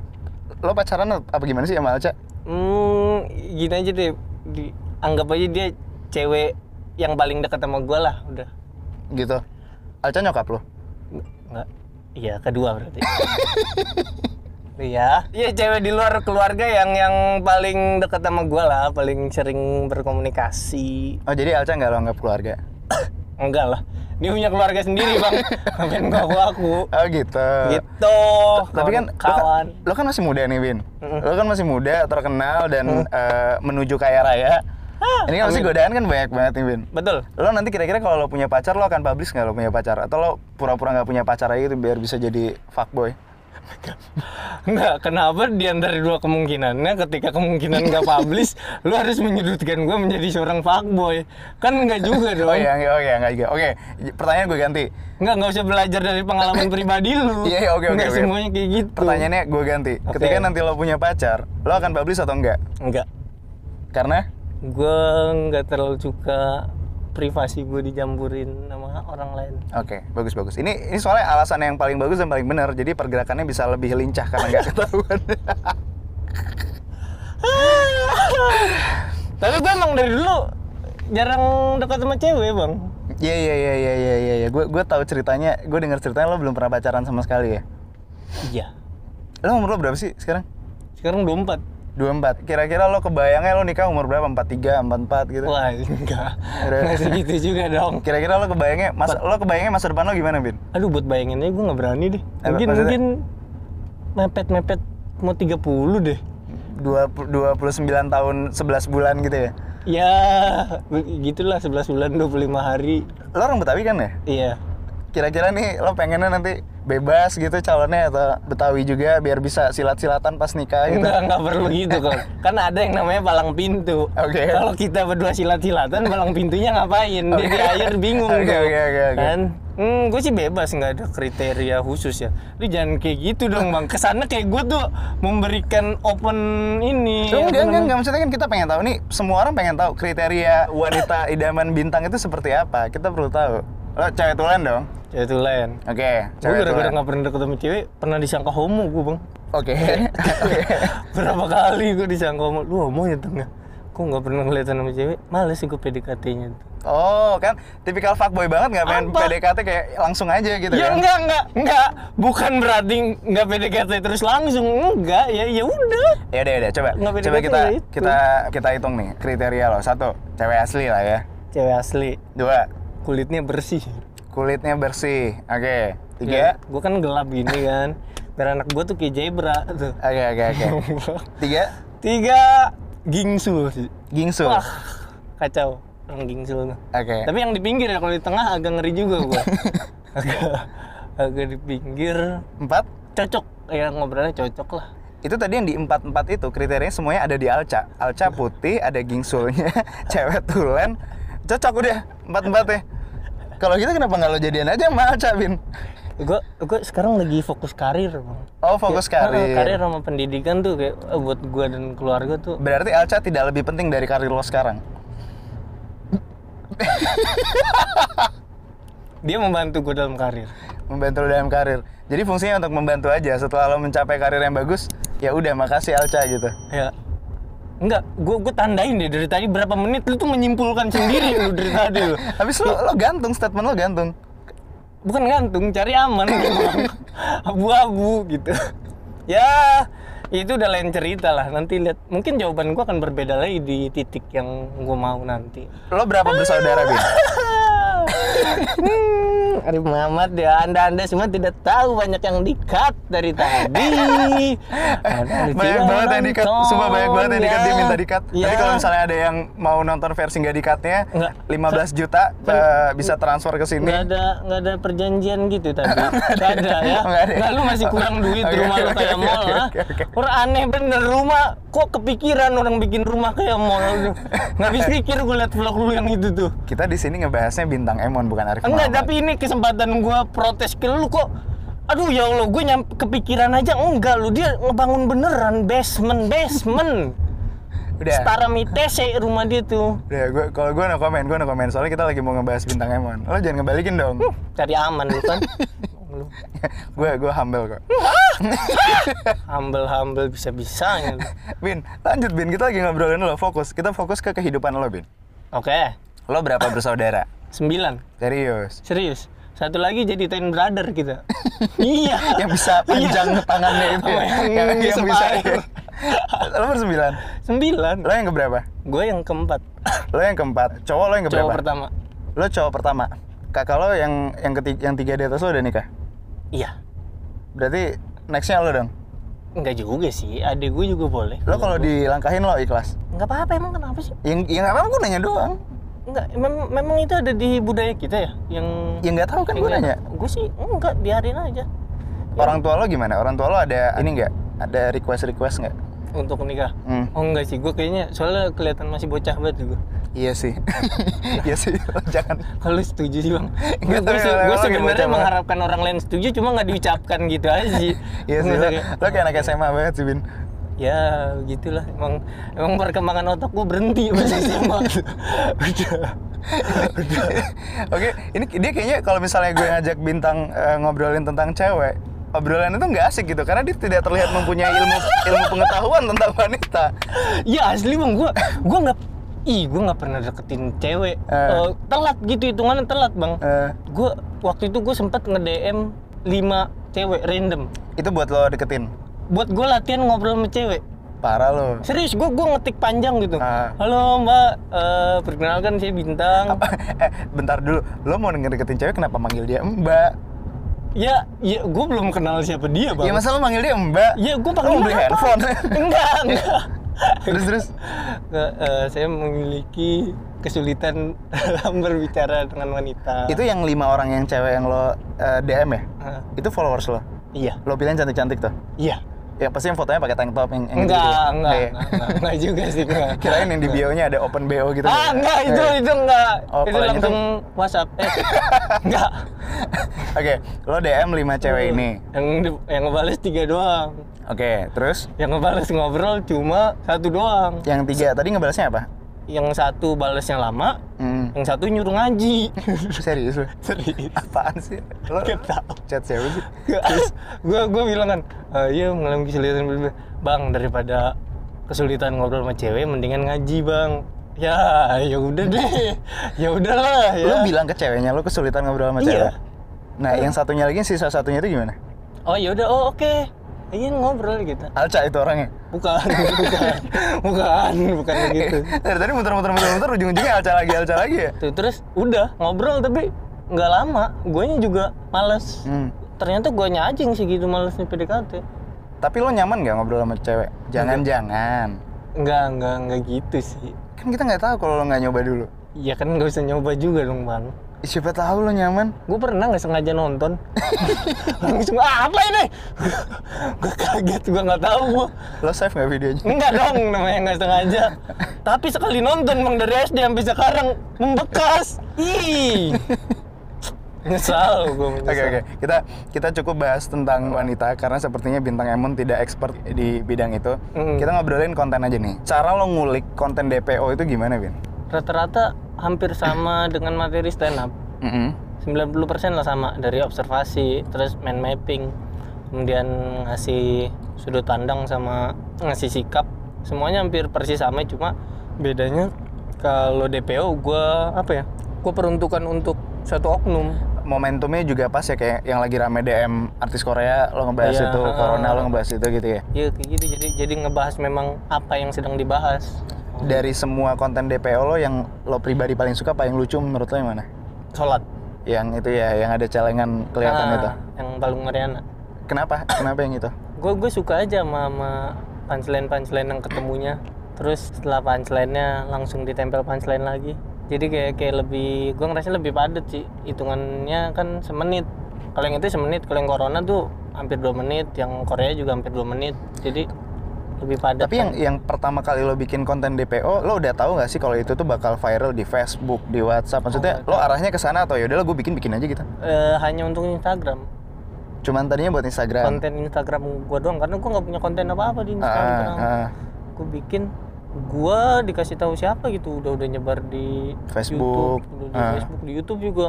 Lo pacaran apa gimana sih sama Alca? Hmm, gini aja deh. Di, anggap aja dia cewek yang paling dekat sama gue lah, udah. Gitu. Alca nyokap lo? Enggak. Iya, kedua berarti. Iya. Iya, cewek di luar keluarga yang yang paling dekat sama gue lah, paling sering berkomunikasi. Oh jadi Alca nggak lo anggap keluarga? Enggak lah. Dia punya keluarga sendiri, Bang. Ngapain gua aku aku. Oh gitu. Gitu. Tapi kan lo, kan kawan. lo kan masih muda nih, Bin. Mm-mm. Lo kan masih muda, terkenal dan eh, menuju kaya raya. Ini kan pasti godaan kan banyak banget nih, Bin. Betul. Lo nanti kira-kira kalau lo punya pacar, lo akan publish nggak lo punya pacar? Atau lo pura-pura nggak punya pacar aja gitu biar bisa jadi fuckboy? Enggak, kenapa di antara dua kemungkinannya ketika kemungkinan nggak publish, lu harus menyudutkan gua menjadi seorang fuckboy. Kan enggak juga dong. Oh iya, oh iya, nggak juga. Oke, pertanyaan gue ganti. Enggak, enggak usah belajar dari pengalaman pribadi lu. Iya, iya, oke, oke, Enggak oke. semuanya kayak gitu. Pertanyaannya gue ganti. Oke. Ketika nanti lo punya pacar, lo akan publish atau enggak? Enggak. Karena Gua nggak terlalu suka privasi gue dijampurin sama orang lain. Oke, bagus bagus. Ini ini soalnya alasan yang paling bagus dan paling benar. Jadi pergerakannya bisa lebih lincah karena nggak ketahuan. Tapi gue emang dari dulu jarang dekat sama cewek, Bang. Iya iya iya iya iya iya. Ya. Gue gue tahu ceritanya. Gue dengar ceritanya lo belum pernah pacaran sama sekali ya. Iya. Lo umur lo berapa sih sekarang? Sekarang 24. 24. Kira-kira lo kebayangnya lo nikah umur berapa? 43, 44 gitu. Wah, enggak. Enggak segitu juga dong. Kira-kira lo kebayangnya masa lo kebayangnya masa depan lo gimana, Bin? Aduh buat bayanginnya gue nggak berani deh. Mungkin maksudnya? mungkin mepet-mepet mau 30 deh. 20, 29 tahun 11 bulan gitu ya. Ya, gitulah 11 bulan 25 hari. Lo orang Betawi kan ya? Iya. Kira-kira nih lo pengennya nanti bebas gitu calonnya atau Betawi juga biar bisa silat-silatan pas nikah gitu. Enggak, enggak perlu gitu kok. Kan ada yang namanya palang pintu. Oke. Kalau kita berdua silat-silatan, palang pintunya ngapain? Dia di air bingung Oke, tuh. oke, oke, oke. Kan? Hmm, gue sih bebas, nggak ada kriteria khusus ya. Lu jangan kayak gitu dong bang. Ke sana kayak gue tuh memberikan open ini. Apa enggak, enggak, enggak. Maksudnya kan kita pengen tahu nih, semua orang pengen tahu kriteria wanita idaman bintang itu seperti apa. Kita perlu tahu. Lo cewek tulen dong? Cewek tulen. Oke, Gue cewek gara-gara nggak pernah deket sama cewek, pernah disangka homo gue bang. Oke. Oke. Berapa kali gue disangka homo, lu homo ya tengah. Gue nggak pernah ngeliat sama cewek, males sih gue PDKT-nya. Oh, kan tipikal fuckboy banget nggak pengen? PDKT kayak langsung aja gitu ya kan? enggak enggak enggak bukan berarti nggak PDKT terus langsung enggak ya ya udah Ya udah, ya udah. Coba, coba kita ya kita kita hitung nih kriteria lo. Satu, cewek asli lah ya. cewek asli Dua, kulitnya bersih kulitnya bersih. Oke. Tiga. gue kan gelap gini kan biar anak gue tuh kayak zebra tuh Oke, oke, oke. Tiga, tiga gingsul gingsul. wah kacau orang gingsul tuh Oke. tapi yang di pinggir ya kalau di tengah agak ngeri juga gue agak agak di pinggir Empat. cocok ya ngobrolnya cocok lah Itu tadi yang di empat-empat itu kriterianya semuanya ada di Alca. Alca putih, ada gingsulnya, cewek tulen. Cocok udah empat-empatnya. Kalau gitu kenapa nggak lo jadian aja sama Alca, Bin? gue gue sekarang lagi fokus karir bang Oh, fokus Ya, karir. karir sama pendidikan tuh kayak eh, buat gue dan keluarga tuh Berarti Alca tidak lebih penting dari karir lo sekarang. dia membantu gue dalam karir Membantu lo dalam karir. Jadi fungsinya untuk membantu aja. Setelah lo mencapai karir yang bagus, ya udah makasih Alca gitu. ya enggak gue gue tandain deh dari tadi berapa menit lu tuh menyimpulkan sendiri lu dari tadi lu. Habis lo, lo gantung, statement lo gantung. bukan gantung cari aman. Abu-abu gitu. Ya itu udah lain cerita lah. Nanti lihat mungkin jawaban gue akan berbeda lagi di titik yang gue mau nanti. Lo berapa bersaudara, Bin? Arif Muhammad ya anda anda semua tidak tahu banyak yang dikat dari tadi banyak banget yang dikat, semua banyak banget yang dikat, dia ya. minta dikat. Ya. Jadi kalau misalnya ada yang mau nonton versi nggak dikatnya, Nggak. 15 juta eh, bisa transfer ke sini. nggak ada nggak ada perjanjian gitu tadi nggak ada ya Nggak ada. lu masih kurang duit Oke, rumah lu oke, kayak oke, mall oke, ah. oke, oke. orang aneh bener rumah kok kepikiran orang bikin rumah kayak mall nggak habis pikir gue liat vlog lu yang itu tuh Kita di sini ngebahasnya bintang Emon bukan Arif enggak Muhammad. tapi ini kesempatan gue protes ke lu kok aduh ya Allah gue nyam kepikiran aja enggak lu dia ngebangun beneran basement basement Udah. setara mitese rumah dia tuh Udah, gue kalau gue no komen, gue no komen. Soalnya kita lagi mau ngebahas bintang Emon. Lo jangan ngebalikin dong. cari aman lu kan gue gue humble kok. humble humble bisa bisanya lu. Bin, lanjut Bin. Kita lagi ngobrolin lo, fokus. Kita fokus ke kehidupan lo, Bin. oke Lo berapa bersaudara? sembilan Serius. Serius. Satu lagi jadi twin brother kita. iya. Yang bisa panjang tangannya itu. ya? Sama yang yang, yang ngisi bisa. lo bersembilan. Sembilan. Lo yang keberapa? Gue yang keempat. Lo yang keempat. Cowok lo yang keberapa? Cowok pertama. Lo cowok pertama. Kakak lo yang yang ketiga, yang tiga di atas lo udah nikah. Iya. Berarti nextnya lo dong. Enggak juga sih. Adik gue juga boleh. Lo kalau dilangkahin lo ikhlas. Enggak apa-apa emang kenapa sih? Yang yang apa gue nanya doang. Enggak, mem- memang itu ada di budaya kita ya yang Ya nggak tahu kan gue nanya. Gue sih enggak, biarin aja. Orang tua lo gimana? Orang tua lo ada ini nggak? Ada request request nggak? Untuk nikah. Hmm. Oh enggak sih, gue kayaknya soalnya kelihatan masih bocah banget juga. Iya sih. Iya sih. Jangan. Kalau setuju sih bang. Enggak, gue se- gue sebenarnya mengharapkan orang lain setuju, cuma nggak diucapkan gitu aja sih. Iya sih. Lo, lo kayak anak SMA banget sih Bin. Ya gitulah emang emang perkembangan otak gue berhenti pas SMA udah. Oke, ini dia kayaknya kalau misalnya gue ngajak bintang eh, ngobrolin tentang cewek, obrolan itu nggak asik gitu karena dia tidak terlihat mempunyai ilmu ilmu pengetahuan tentang wanita. ya asli bang gue gue nggak ih gue nggak pernah deketin cewek. Eh. Eh, telat gitu hitungannya telat bang. Eh, gue waktu itu gue sempat nge DM 5 cewek random. Itu buat lo deketin. Buat gue latihan ngobrol sama cewek Parah lo. serius gue gue ngetik panjang gitu Ah. halo mbak eh, perkenalkan saya bintang eh, bentar dulu. Lo mau deketin cewek kenapa manggil dia Mbak? ya ya gue belum kenal siapa dia bang Ya masa lo manggil dia Mbak? Ya, gue mau beli apa? handphone. enggak, enggak. terus terus. Eh, saya memiliki kesulitan dalam berbicara dengan wanita. Itu yang lima orang yang cewek yang lo eh, DM ya? Ah, Itu followers lo? iya, Lo pilihin cantik-cantik tuh? iya. Ya pasti yang fotonya pakai tank top yang, yang Enggak, gitu-gitu. enggak, Iya. enggak, enggak, enggak juga sih. Enggak. Kirain yang di bio-nya ada open BO gitu. Ah, enggak, itu, Eh. itu enggak. Oh, itu yang langsung WhatsApp. Eh, enggak. Oke, lo DM 5 cewek ini. Yang yang ngebales tiga doang. Oke, terus Yang ngebales ngobrol cuma satu doang. yang tiga tadi ngebalasnya apa? Yang satu balesnya lama, Hmm, yang satu nyuruh ngaji. serius? Serius. Apaan sih? Lo Gak tahu. chat siapa sih? Terus gue gue bilang kan, "Eh, iya mengalami kesulitan bla, bla." bang daripada kesulitan ngobrol sama cewek, mendingan ngaji bang. Ya, ya udah deh, ya udahlah ya. Lo bilang ke ceweknya lo kesulitan ngobrol sama Iya. cewek. Nah, yang satunya lagi sisa satunya itu gimana? Oh ya udah, oh oke, ingin ngobrol gitu. Alca itu orangnya. Bukan, bukan, bukan, bukan begitu. Dari tadi muter-muter muter-muter ujung-ujungnya Alca lagi, Alca lagi ya. Tuh terus udah ngobrol tapi nggak lama, guanya juga males. Hmm. Ternyata guanya aja yang segitu malesnya PDKT. Tapi lo nyaman gak ngobrol sama cewek? Jangan-jangan. Enggak, enggak, enggak gitu sih. Kan kita nggak tahu kalau lo nggak nyoba dulu. Iya kan nggak usah nyoba juga dong bang. Siapa tahu lo nyaman. Gue pernah nggak sengaja nonton. Langsung ah, apa ini? gue kaget, gue nggak tahu gue. Lo save nggak videonya? Enggak dong, namanya nggak sengaja. Tapi sekali nonton bang dari SD sampai sekarang membekas. Ih, Nyesal gue Oke oke, kita kita cukup bahas tentang wanita karena sepertinya bintang Emon tidak expert di bidang itu. Mm. Kita ngobrolin konten aja nih. Cara lo ngulik konten DPO itu gimana, Bin? Rata-rata hampir sama dengan materi stand up. Mm-mm. 90% lah sama dari observasi, terus mind mapping, kemudian ngasih sudut pandang sama ngasih sikap. Semuanya hampir persis sama, cuma bedanya kalau DPO gua apa ya? Gua peruntukan untuk satu oknum. Momentumnya juga pas ya kayak yang lagi rame DM artis Korea lo ngebahas Iya, itu. Corona lo ngebahas itu gitu ya. Iya kayak gitu. Jadi jadi ngebahas memang apa yang sedang dibahas. Dari semua konten DPO lo yang lo pribadi paling suka paling lucu menurut lo yang mana? Sholat. Yang itu ya, yang ada celengan kelihatan Ah, itu. Yang Balung Mariana. Kenapa? Kenapa yang itu? gue gue suka aja sama, sama punchline punchline yang ketemunya terus setelah punchline-nya langsung ditempel punchline lagi jadi kayak kayak lebih gue ngerasa lebih padat sih hitungannya kan semenit kalau yang itu semenit kalau yang corona tuh hampir dua menit yang Korea juga hampir dua menit jadi lebih padat Tapi yang yang pertama kali lo bikin konten DPO, lo udah tahu nggak sih kalau itu tuh bakal viral di Facebook, di WhatsApp? Maksudnya lo arahnya ke sana atau yaudah lo gue bikin bikin aja gitu? Eh, hanya untuk Instagram Cuman tadinya buat Instagram. konten Instagram gue doang karena gue nggak punya konten apa apa di Ah, Instagram ah. gue bikin gue dikasih tahu siapa gitu udah udah nyebar di Facebook. YouTube, udah di Ah. Facebook di YouTube juga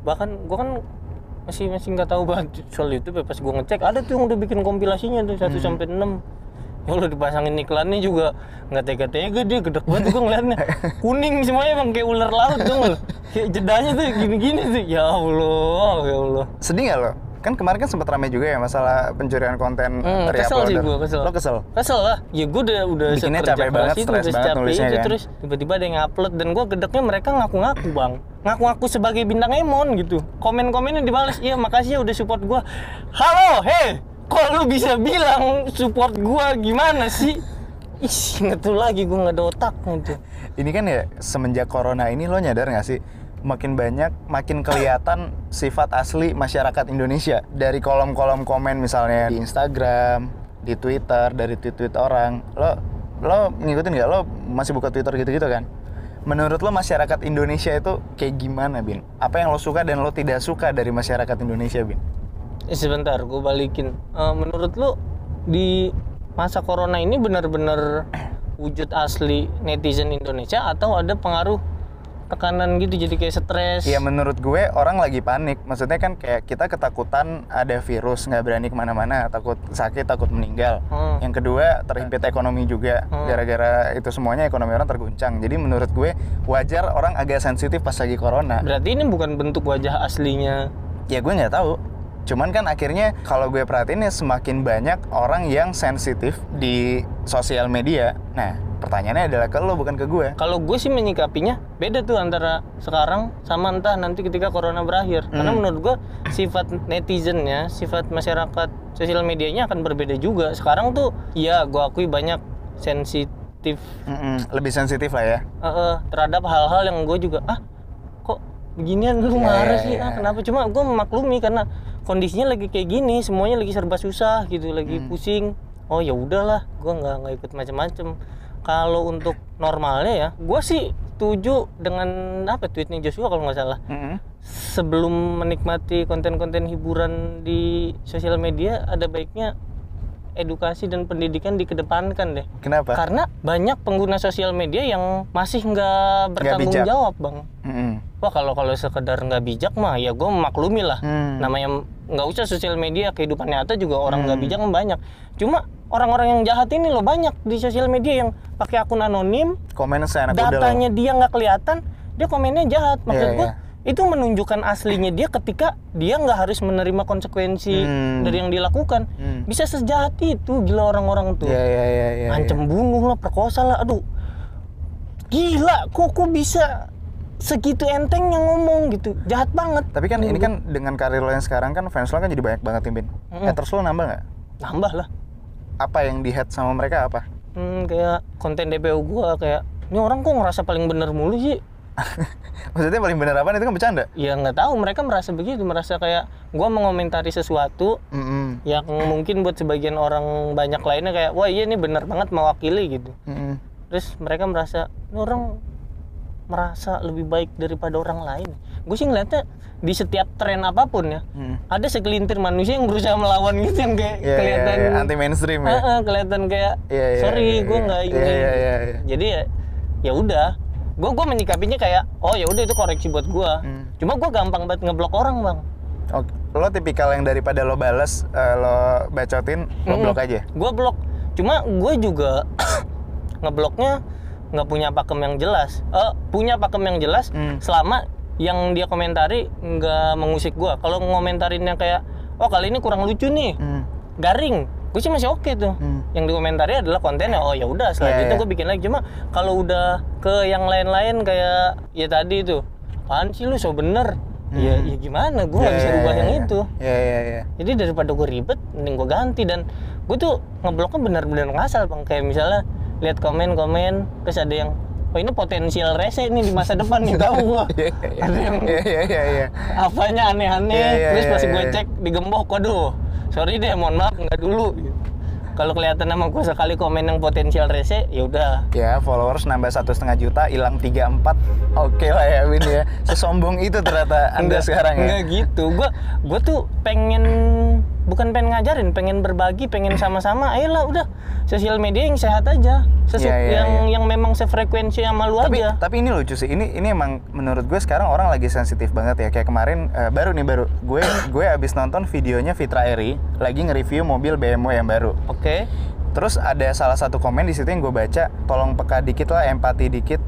bahkan gue kan masih masih nggak tahu banget soal YouTube ya pas gue ngecek ada tuh yang udah bikin kompilasinya tuh 1 Hmm. sampai 6 ya Allah dipasangin iklannya juga nggak tega-tega dia gede banget gue ngeliatnya kuning semuanya bang kayak ular laut dong kayak jedanya tuh gini-gini tuh ya Allah ya Allah Sedih nggak lo? Kan kemarin kan sempat ramai juga ya masalah pencurian konten Hmm, dari kesel sih uploader. gue kesel. Lo kesel? Kesel lah. Ya gue udah udah Bikinnya capek banget, itu, stres banget nulisnya itu, kan? terus tiba-tiba ada yang upload dan gue gedeknya mereka ngaku-ngaku bang. Ngaku-ngaku sebagai bintang Emon gitu. Komen-komennya dibalas, iya makasih ya udah support gue. Halo, hei, kok lu bisa bilang support gue gimana sih? Ih, ngetul lagi gue nggak ada otak gitu. Ini kan ya semenjak corona ini lo nyadar nggak sih? Makin banyak, makin kelihatan sifat asli masyarakat Indonesia dari kolom-kolom komen misalnya di Instagram, di Twitter, dari tweet-tweet orang. Lo lo ngikutin nggak? Lo masih buka Twitter gitu-gitu kan? Menurut lo masyarakat Indonesia itu kayak gimana, Bin? Apa yang lo suka dan lo tidak suka dari masyarakat Indonesia, Bin? Eh, sebentar, gue balikin. Eh, menurut lu di masa corona ini benar-benar wujud asli netizen Indonesia atau ada pengaruh tekanan gitu jadi kayak stres? Iya menurut gue orang lagi panik. Maksudnya kan kayak kita ketakutan ada virus nggak berani ke mana-mana, takut sakit, takut meninggal. Hmm. Yang kedua terhimpit ekonomi juga Hmm. gara-gara itu semuanya ekonomi orang terguncang. Jadi menurut gue wajar orang agak sensitif pas lagi corona. Berarti ini bukan bentuk wajah aslinya. Ya gue nggak tahu. Cuman kan akhirnya kalau gue perhatiin ya semakin banyak orang yang sensitif di sosial media. Nah pertanyaannya adalah ke lo bukan ke gue. Kalau gue sih menyikapinya beda tuh antara sekarang sama entah nanti ketika corona berakhir. Karena Hmm. menurut gue sifat netizennya, sifat masyarakat sosial medianya akan berbeda juga. Sekarang tuh ya gue akui banyak sensitif Mm-mm, lebih sensitif lah ya. eh, eh, terhadap hal-hal yang gue juga ah kok beginian lu Ya, marah ya, sih ya. ah kenapa cuma gue memaklumi karena kondisinya lagi kayak gini semuanya lagi serba susah gitu lagi Hmm. pusing oh ya udahlah gue nggak nggak ikut macam-macam kalau untuk normalnya ya gue sih setuju dengan apa tweetnya Joshua kalau nggak salah Mm-mm. sebelum menikmati konten-konten hiburan di sosial media ada baiknya edukasi dan pendidikan dikedepankan deh Kenapa? karena banyak pengguna sosial media yang masih nggak bertanggung bijak. jawab bang Mm-mm. wah kalau kalau sekedar nggak bijak mah ya gue maklumi lah Hmm. namanya nggak usah sosial media kehidupan nyata juga orang nggak bijak mah banyak cuma orang-orang yang jahat ini loh banyak di sosial media yang pakai akun anonim Komen datanya dia nggak kelihatan dia komennya jahat maksud Iya, gue iya. itu menunjukkan aslinya dia ketika dia nggak harus menerima konsekuensi Hmm. dari yang dilakukan Hmm. bisa sejahat itu gila orang-orang tuh Iya iya iya iya. ancam bunuh lah perkosa lah aduh gila kok kok bisa segitu enteng yang ngomong gitu jahat banget Tapi kan ini kan dengan karir lo yang sekarang kan fans lo kan jadi banyak banget Timbin. Mm-mm. Haters lo nambah nggak? nambah lah Apa yang di hate sama mereka apa? hmm, kayak konten DPO gua kayak ini orang kok ngerasa paling bener mulu sih Maksudnya paling bener apa itu kan bercanda? ya nggak tahu mereka merasa begitu merasa kayak gua mengomentari sesuatu Mm-mm. yang mungkin buat sebagian orang banyak lainnya kayak wah iya ini bener banget mewakili gitu Mm-mm. terus mereka merasa ini orang merasa lebih baik daripada orang lain gue sih ngeliatnya di setiap tren apa pun ya Hmm. ada segelintir manusia yang berusaha melawan gitu yang kayak Iya, kelihatan iya, iya, anti mainstream ya. Heeh, kelihatan kayak Iya, iya, sorry iya, gue iya. nggak Iya, ini iya, iya, iya. jadi ya ya udah gue gue menyikapinya kayak oh ya udah itu koreksi buat gue Hmm. cuma gue gampang banget ngeblok orang bang Oke. Lo tipikal yang daripada lo bales, eh, lo bacotin, lo Mm-mm. blok aja. gue blok cuma gue juga ngebloknya nggak punya pakem yang jelas. Eh punya pakem yang jelas Hmm. selama yang dia komentari nggak mengusik gue kalau ngomentarinnya kayak oh kali ini kurang lucu nih. Hmm. garing. Gue sih masih oke tuh. Hmm. yang dikomentari adalah kontennya. Oh ya udah setelah Iya, itu iya. gue bikin lagi. Cuma kalau udah ke yang lain-lain kayak ya tadi itu apaan sih lu so bener? Ya ya gimana? Gue nggak Iya, bisa iya, rubah iya, yang iya. itu. Iya, iya, iya. jadi daripada gue ribet mending gue ganti. Dan gue tuh ngebloknya benar-benar ngasal bang. Kayak misalnya lihat komen-komen terus ada yang oh ini potensial rese nih di masa depan nih tahu gue Iya, iya, ada yang iya, iya, iya, iya. apanya aneh-aneh terus pas gue cek digembok waduh sorry deh mohon maaf nggak dulu kalau kelihatan sama gue sekali komen yang potensial rese ya udah Ya, followers nambah satu setengah juta, hilang tiga empat. Oke lah ya, Win ya. Sesombong itu ternyata anda sekarang ya. Enggak gitu. Gua gua tuh pengen bukan pengen ngajarin, pengen berbagi, pengen sama-sama. Ayolah udah sosial media yang sehat aja. Sesu- Iya, iya, yang iya. yang memang sefrekuensi sama lu Tapi aja. tapi ini lucu sih. Ini ini emang menurut gue sekarang orang lagi sensitif banget ya. Kayak kemarin eh, baru nih baru gue gue abis nonton videonya Fitra Eri lagi nge-review mobil BMW yang baru. Oke. Terus ada salah satu komen di situ yang gue baca, tolong peka dikit lah, empati dikit.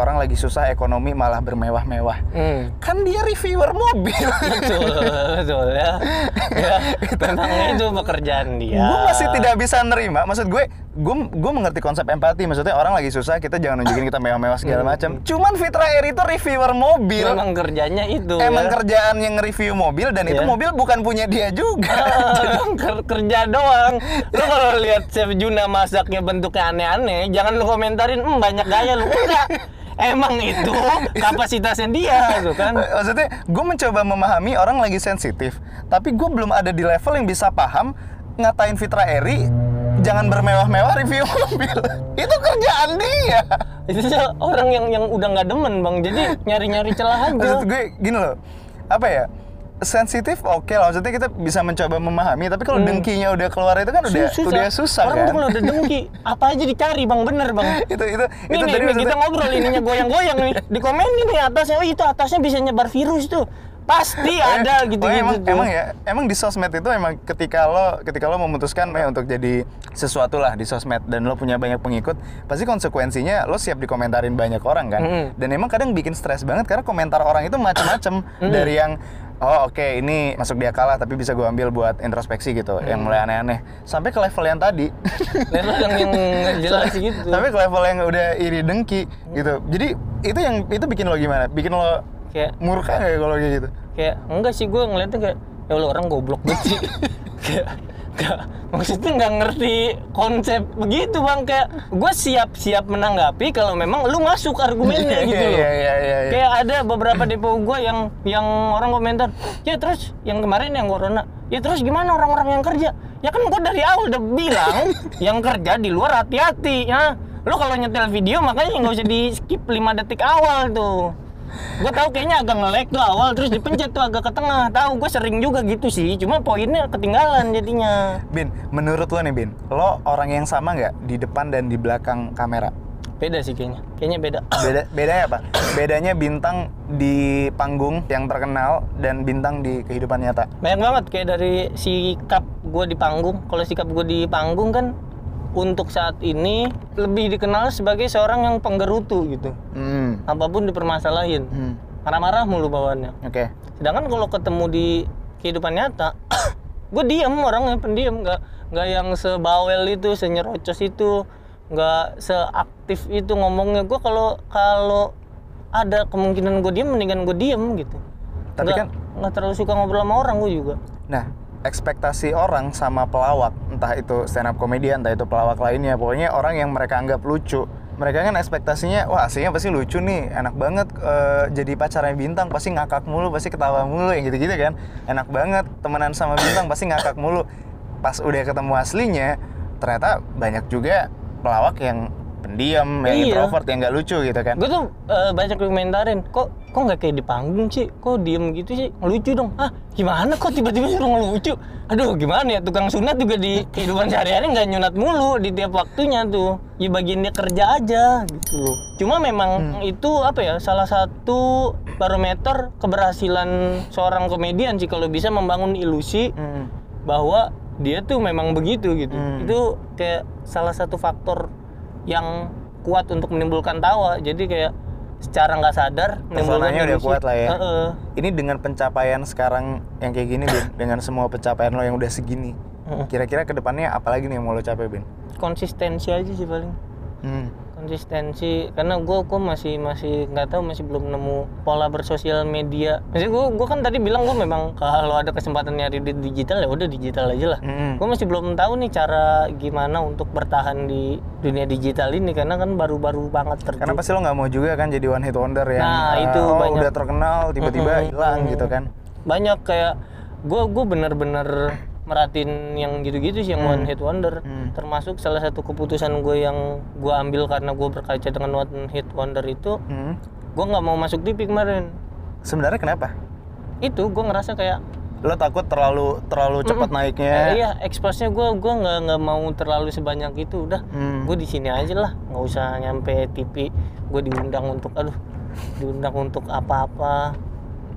Orang lagi susah ekonomi malah bermewah-mewah. Hmm. Kan dia reviewer mobil. Betul, betul ya. ya memang itu pekerjaan dia. gue masih tidak bisa nerima. Maksud gue, gue gue mengerti konsep empati. Maksudnya orang lagi susah, kita jangan nunjukin kita mewah-mewah segala Hmm. macam. Cuman Fitra Eri itu reviewer mobil. Memang kerjanya itu. Emang ya. kerjaan yang nge-review mobil dan itu Iya. mobil bukan punya dia juga. Emang ker- kerja doang. Lu kalau lihat Chef Juna masaknya bentuknya aneh-aneh, jangan lu komentarin, "Hmm, banyak gaya lu." Enggak. Emang itu kapasitasnya dia gitu kan. Maksudnya gue mencoba memahami orang lagi sensitif, tapi gue belum ada di level yang bisa paham ngatain Fitra Eri jangan bermewah-mewah review mobil. itu kerjaan dia. Itu orang yang yang udah nggak demen, Bang. Jadi nyari-nyari celah aja. Maksud gue gini loh, apa ya? Sensitif oke lah, maksudnya kita bisa mencoba memahami, tapi kalau dengkinya udah keluar itu kan udah Susah. udah susah Orang kan. tuh kalau udah dengki, apa aja dicari, Bang. Bener, Bang. itu itu Nih, itu nih, tadi nih, kita ngobrol ininya goyang-goyang nih. Di komen nih atasnya, oh itu atasnya bisa nyebar virus tuh. Pasti ada Oh, gitu-gitu emang, tuh. emang ya, emang di sosmed itu emang ketika lo ketika lo memutuskan eh, untuk jadi sesuatu lah di sosmed dan lo punya banyak pengikut, pasti konsekuensinya lo siap dikomentarin banyak orang kan. Mm. Dan emang kadang bikin stres banget karena komentar orang itu macam-macam dari yang oh oke ini masuk dia kalah tapi bisa gue ambil buat introspeksi gitu, yang mulai aneh-aneh sampai ke level yang tadi. Level yang yang jelas gitu. Tapi ke level yang udah iri dengki gitu. Jadi itu yang itu bikin lo gimana? Bikin lo Kayak murka nggak kalau kayak gitu? kayak enggak sih gue ngeliatnya kayak ya Allah orang goblok banget sih kayak kayak maksudnya nggak ngerti konsep begitu bang. Kayak gue siap siap menanggapi kalau memang lu masuk argumennya gitu loh. Iya iya iya. iya. kayak ada beberapa depo gue yang yang orang komentar ya terus yang kemarin yang corona ya terus gimana orang-orang yang kerja? Ya kan gue dari awal udah bilang yang kerja di luar hati-hati ya. Lo kalau nyetel video makanya nggak usah di skip 5 detik awal tuh gue tahu kayaknya agak nge-lag tuh awal terus dipencet tuh agak ke tengah. Tahu gue sering juga gitu sih. Cuma poinnya ketinggalan jadinya. Bin, menurut lo nih Bin, lo orang yang sama nggak di depan dan di belakang kamera? beda sih kayaknya. Kayaknya beda. Beda, bedanya apa? Bedanya bintang di panggung yang terkenal dan bintang di kehidupan nyata. banyak banget. Kayak dari sikap gue di panggung. Kalau sikap gue di panggung kan untuk saat ini lebih dikenal sebagai seorang yang penggerutu gitu. Hmm, apa pun dipermasalahin. Hmm, marah-marah mulu bawaannya. Oke. sedangkan kalau ketemu di kehidupan nyata gue diem orangnya pendiam. Nggak nggak yang sebawel itu senyerocos itu nggak seaktif itu ngomongnya. Gue kalau kalau ada kemungkinan gue diem mendingan gue diem gitu. Tapi nggak, kan- nggak terlalu suka ngobrol sama orang gue juga. Nah, ekspektasi orang sama pelawak, entah itu stand up komedian, entah itu pelawak lainnya, pokoknya orang yang mereka anggap lucu. Mereka kan ekspektasinya, wah aslinya pasti lucu nih, enak banget eh, jadi pacarnya bintang, pasti ngakak mulu, pasti ketawa mulu, yang gitu-gitu kan. Enak banget temenan sama bintang, pasti ngakak mulu. Pas udah ketemu aslinya, ternyata banyak juga pelawak yang pendiam, yang Iya. introvert, yang nggak lucu gitu kan. gue tuh eh, banyak komentarin kok kok nggak kayak di panggung sih kok diem gitu sih ngelucu dong ah gimana kok tiba-tiba suruh ngelucu aduh gimana ya tukang sunat juga di kehidupan sehari-hari nggak nyunat mulu di tiap waktunya tuh ya bagian dia kerja aja gitu cuma memang itu apa ya salah satu barometer keberhasilan seorang komedian sih kalau bisa membangun ilusi Hmm. bahwa dia tuh memang begitu gitu. Hmm. Itu kayak salah satu faktor yang kuat untuk menimbulkan tawa. Jadi kayak secara nggak sadar Personanya udah kuat lah ya. Heeh. Ini dengan pencapaian sekarang yang kayak gini, Bin, dengan semua pencapaian lo yang udah segini, kira-kira ke depannya apa lagi nih yang mau lo capai, Bin? Konsistensi aja sih paling. Hmm. Konsistensi karena gue gue masih masih nggak tahu masih belum nemu pola bersosial media. Maksudnya gue gue kan tadi bilang gue memang kalau ada kesempatan nyari di digital ya udah digital aja lah. Mm-mm. Gue masih belum tahu nih cara gimana untuk bertahan di dunia digital ini karena kan baru-baru banget terjun. Karena pasti lo nggak mau juga kan jadi one hit wonder yang Nah, itu oh, banyak. udah terkenal tiba-tiba hilang mm-mm. gitu kan. banyak kayak gue gue bener-bener merhatiin yang gitu-gitu sih yang one hit wonder Hmm. termasuk salah satu keputusan gue yang gue ambil karena gue berkaca dengan one hit wonder itu Hmm. gue nggak mau masuk TV kemarin Sebenarnya kenapa? itu gue ngerasa kayak Lo takut terlalu terlalu cepat naiknya? eh, iya expose-nya gue gua nggak nggak mau terlalu sebanyak itu udah Hmm. gue di sini aja lah nggak usah nyampe TV gue diundang untuk aduh diundang untuk apa-apa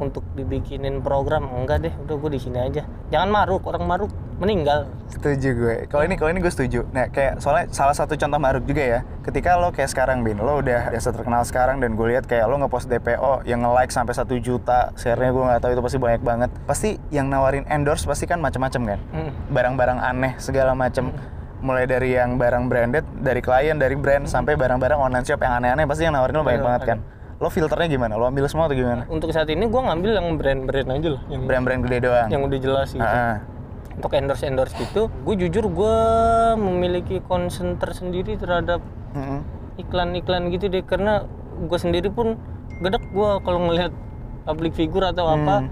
untuk dibikinin program enggak deh udah gue di sini aja jangan maruk orang maruk meninggal Setuju gue. Kalau ini kalau ini gue setuju. Nah, kayak soalnya salah satu contoh maruk juga ya. Ketika lo kayak sekarang Bin, lo udah biasa terkenal sekarang dan gue lihat kayak lo ngepost DPO yang nge-like sampai satu juta, share-nya gue nggak tahu itu pasti banyak banget. Pasti yang nawarin endorse pasti kan macam-macam kan. Hmm. Barang-barang aneh segala macam. Mulai dari yang barang branded, dari klien, dari brand sampai barang-barang online shop yang aneh-aneh pasti yang nawarin lo banyak Iya, banget kan. Lo filternya gimana? Lo ambil semua atau gimana? untuk saat ini gue ngambil yang brand-brand aja lah yang Brand-brand gede doang. yang udah jelas gitu Ah, untuk endorse endorse gitu gue jujur gue memiliki concern tersendiri terhadap mm-mm. iklan-iklan gitu deh karena gue sendiri pun gedek gue kalau ngelihat public figure atau apa Hmm.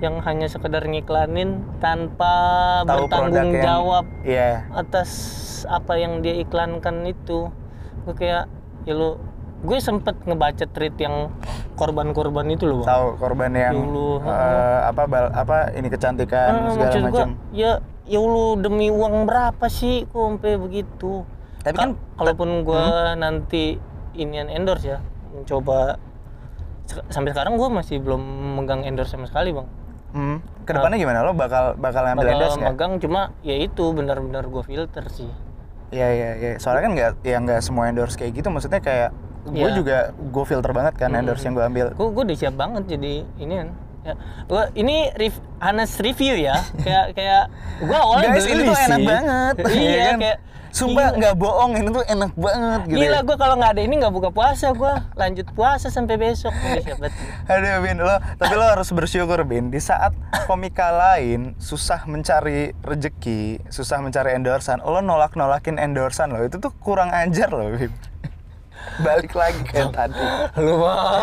yang hanya sekedar ngiklanin tanpa Tahu bertanggung produk yang- jawab Iya. atas apa yang dia iklankan itu gue kayak ya lo gue sempet ngebaca tweet yang korban-korban itu loh bang tahu korban yang Dulu, eh, apa bal, apa ini kecantikan Ah, segala macam. ya ya lu demi uang berapa sih kok sampai begitu Tapi kan- Ka- kalaupun gua nanti inian endorse ya mencoba sampai sekarang gua masih belum megang endorse sama sekali bang Hmm. Ke depannya gimana? Lo bakal bakal ngambil bakal endorse nggak? megang cuma ya itu benar-benar gua filter sih Iya iya iya. Soalnya kan nggak ya nggak semua endorse kayak gitu. Maksudnya kayak gue Iya. juga gue filter banget kan endorse yang gue ambil. gua gua udah siap banget jadi ini kan ya gua ini rev, honest review ya kayak kayak gua awalnya Guys ini tuh enak banget. iya ya kan? kayak Sumpah gila. nggak bohong ini tuh enak banget gitu. Gila ya. gue kalau nggak ada ini nggak buka puasa gue lanjut puasa sampai besok. Aduh Bin, lo tapi lo harus bersyukur Bin di saat komika lain susah mencari rejeki, susah mencari endorsan, lo nolak-nolakin endorsan lo itu tuh kurang ajar lo Bin. Balik lagi kayak tadi. Lu mau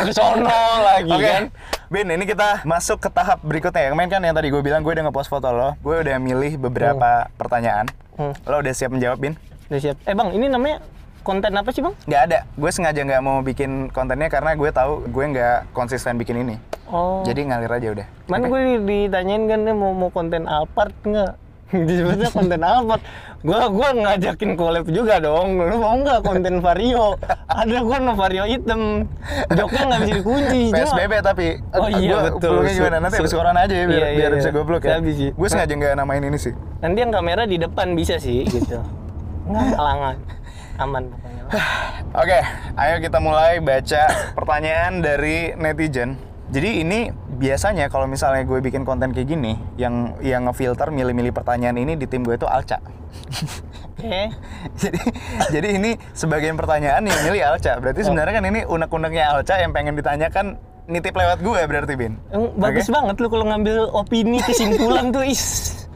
ke sono lagi Oke, kan? Bin, ini kita masuk ke tahap berikutnya. Yang main kan yang tadi gue bilang gue udah ngepost foto lo, gue udah milih beberapa pertanyaan. Hmm. Lo udah siap menjawab Bin? Udah siap. Eh bang, ini namanya konten apa sih bang? Nggak ada. Gue sengaja nggak mau bikin kontennya karena gue tahu gue nggak konsisten bikin ini. Oh. Jadi ngalir aja udah. Mana gue di- ditanyain kan mau mau konten Alphard nggak? Disebutnya konten Alphard. Gua gua ngajakin collab juga dong. Lu mau nggak konten Vario? Ada gua no Vario item. Joknya nggak bisa dikunci. cuma- PSBB tapi Oh iya, gua betul. bloknya gimana? Nanti habis corona aja ya biar, Iya, iya, biar bisa iya. gue blok ya. Habis sih. Gue sengaja nggak namain ini sih. Nanti yang kamera di depan bisa sih gitu. Nggak halangan. Aman pokoknya. Oke, ayo kita mulai baca pertanyaan dari netizen. Jadi ini biasanya kalau misalnya gue bikin konten kayak gini, yang yang ngefilter milih-milih pertanyaan ini di tim gue itu Alca. Oke. jadi jadi ini sebagian pertanyaan yang milih Alca. Berarti sebenarnya kan ini unek-uneknya Alca yang pengen ditanyakan nitip lewat gue berarti Bin. Yang bagus banget lu kalau ngambil opini kesimpulan tuh is.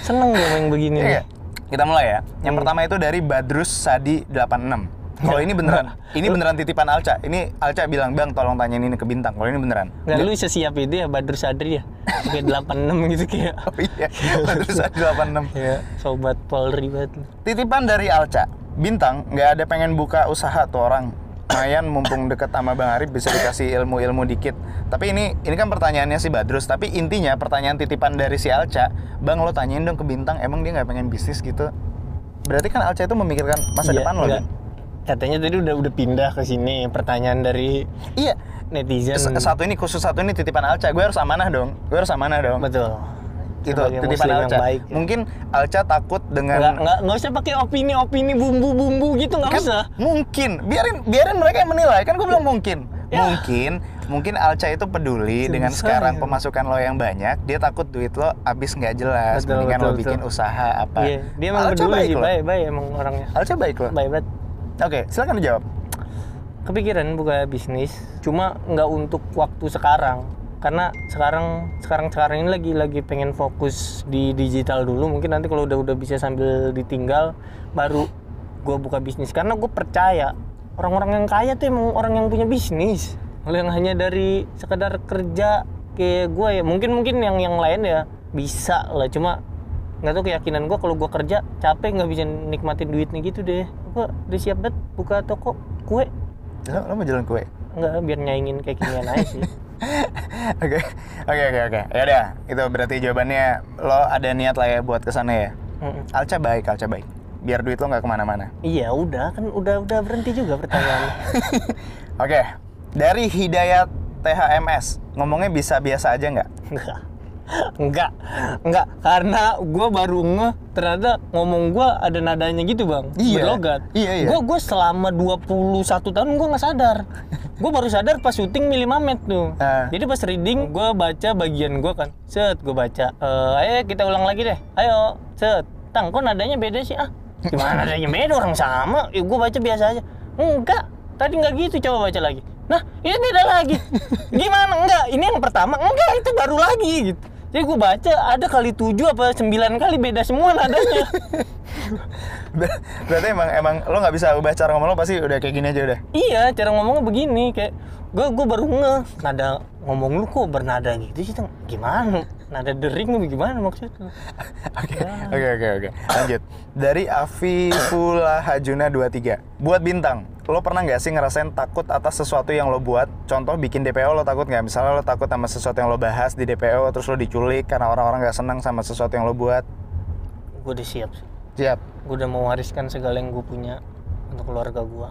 Seneng gue main begini. Iya nih. nggak? Kita mulai ya. Yang pertama itu dari Badrus Sadi 86. Kalau ini beneran, ini beneran titipan Alca. Ini Alca bilang, "Bang, tolong tanyain ini ke Bintang." Kalau ini beneran. Nggak lu sesiap itu ya Badrul Sadri ya. Kayak 86 gitu kayak. Oh iya, Badrus Sadi 86. Ya, sobat Polri banget. Titipan dari Alca. Bintang nggak ada pengen buka usaha tuh orang. Mayan mumpung deket sama Bang Arif bisa dikasih ilmu-ilmu dikit. Tapi ini ini kan pertanyaannya si Badrus. Tapi intinya pertanyaan titipan dari si Alca, Bang lo tanyain dong ke Bintang, emang dia nggak pengen bisnis gitu? Berarti kan Alca itu memikirkan masa Iya, depan lo. enggak. Katanya tadi udah udah pindah ke sini. Pertanyaan dari Iya. netizen. Satu ini khusus satu ini titipan Alca. Gue harus amanah dong. Gue harus amanah dong. Betul. Itu titipan Alca. baik, ya. Mungkin Alca takut dengan Nggak, nggak, nggak usah pakai opini-opini bumbu-bumbu gitu nggak kan usah. mungkin biarin biarin mereka yang menilai kan gue bilang mungkin Ya. mungkin mungkin Alca itu peduli Sebesar dengan sekarang ya. pemasukan lo yang banyak dia takut duit lo habis nggak jelas Betul, mendingan lo betul, bikin betul. usaha apa Iya, dia emang Alca peduli baik sih, baik, baik emang orangnya. Alca baik loh Baik banget. Oke silakan dijawab Kepikiran buka bisnis, cuma nggak untuk waktu sekarang. Karena sekarang sekarang sekarang ini lagi lagi pengen fokus di digital dulu. Mungkin nanti kalau udah udah bisa sambil ditinggal, baru gue buka bisnis. Karena gue percaya orang-orang yang kaya tuh emang orang yang punya bisnis. Kalau yang hanya dari sekedar kerja kayak gue ya, mungkin mungkin yang yang lain ya bisa lah. Cuma nggak tahu keyakinan gue kalau gue kerja capek nggak bisa nikmatin duitnya gitu deh. Gue udah siap banget buka toko kue lo, lo mau jalan kue Enggak, biar nyaingin kayak ginian aja sih. oke oke oke oke ya udah itu berarti jawabannya lo ada niat lah ya buat ke sana ya Mm-mm. Alca baik Alca baik biar duit lo nggak ke mana-mana Iya, udah kan udah udah berhenti juga pertanyaannya. Oke, dari Hidayat THMS, ngomongnya bisa biasa aja nggak? Enggak. Enggak. Enggak, karena gua baru ngeh ternyata ngomong gua ada nadanya gitu, Bang. Iya. Berlogat. Iya, iya. Gua gua selama 21 tahun gua nggak sadar. Gua baru sadar pas syuting Mili Mamet tuh. Ah. Jadi pas reading gua baca bagian gua kan. Set gua baca. Eh, ayo kita ulang lagi deh. Ayo. Set. Tang, kok nadanya beda sih? Ah, gimana nadanya beda orang sama? Ya gua baca biasa aja. Enggak. Tadi nggak gitu, coba baca lagi. Nah, ini beda lagi. Gimana? Enggak, ini yang pertama. Enggak, itu baru lagi gitu. Jadi gue baca ada kali tujuh apa sembilan kali beda semua nadanya. Ber- Berarti emang emang lo nggak bisa ubah cara ngomong lo pasti udah kayak gini aja udah. iya, cara ngomongnya begini kayak gue gue baru nge nada ngomong lu kok bernada gitu sih gimana nada dering gimana maksudnya Oke oke oke oke. Lanjut. Dari Afifullah Hajuna 23. Buat bintang, lo pernah nggak sih ngerasain takut atas sesuatu yang lo buat? Contoh bikin DPO lo takut nggak? Misalnya lo takut sama sesuatu yang lo bahas di DPO terus lo diculik karena orang-orang nggak senang sama sesuatu yang lo buat. gue udah siap sih. Siap. gue udah mewariskan segala yang gue punya untuk keluarga gue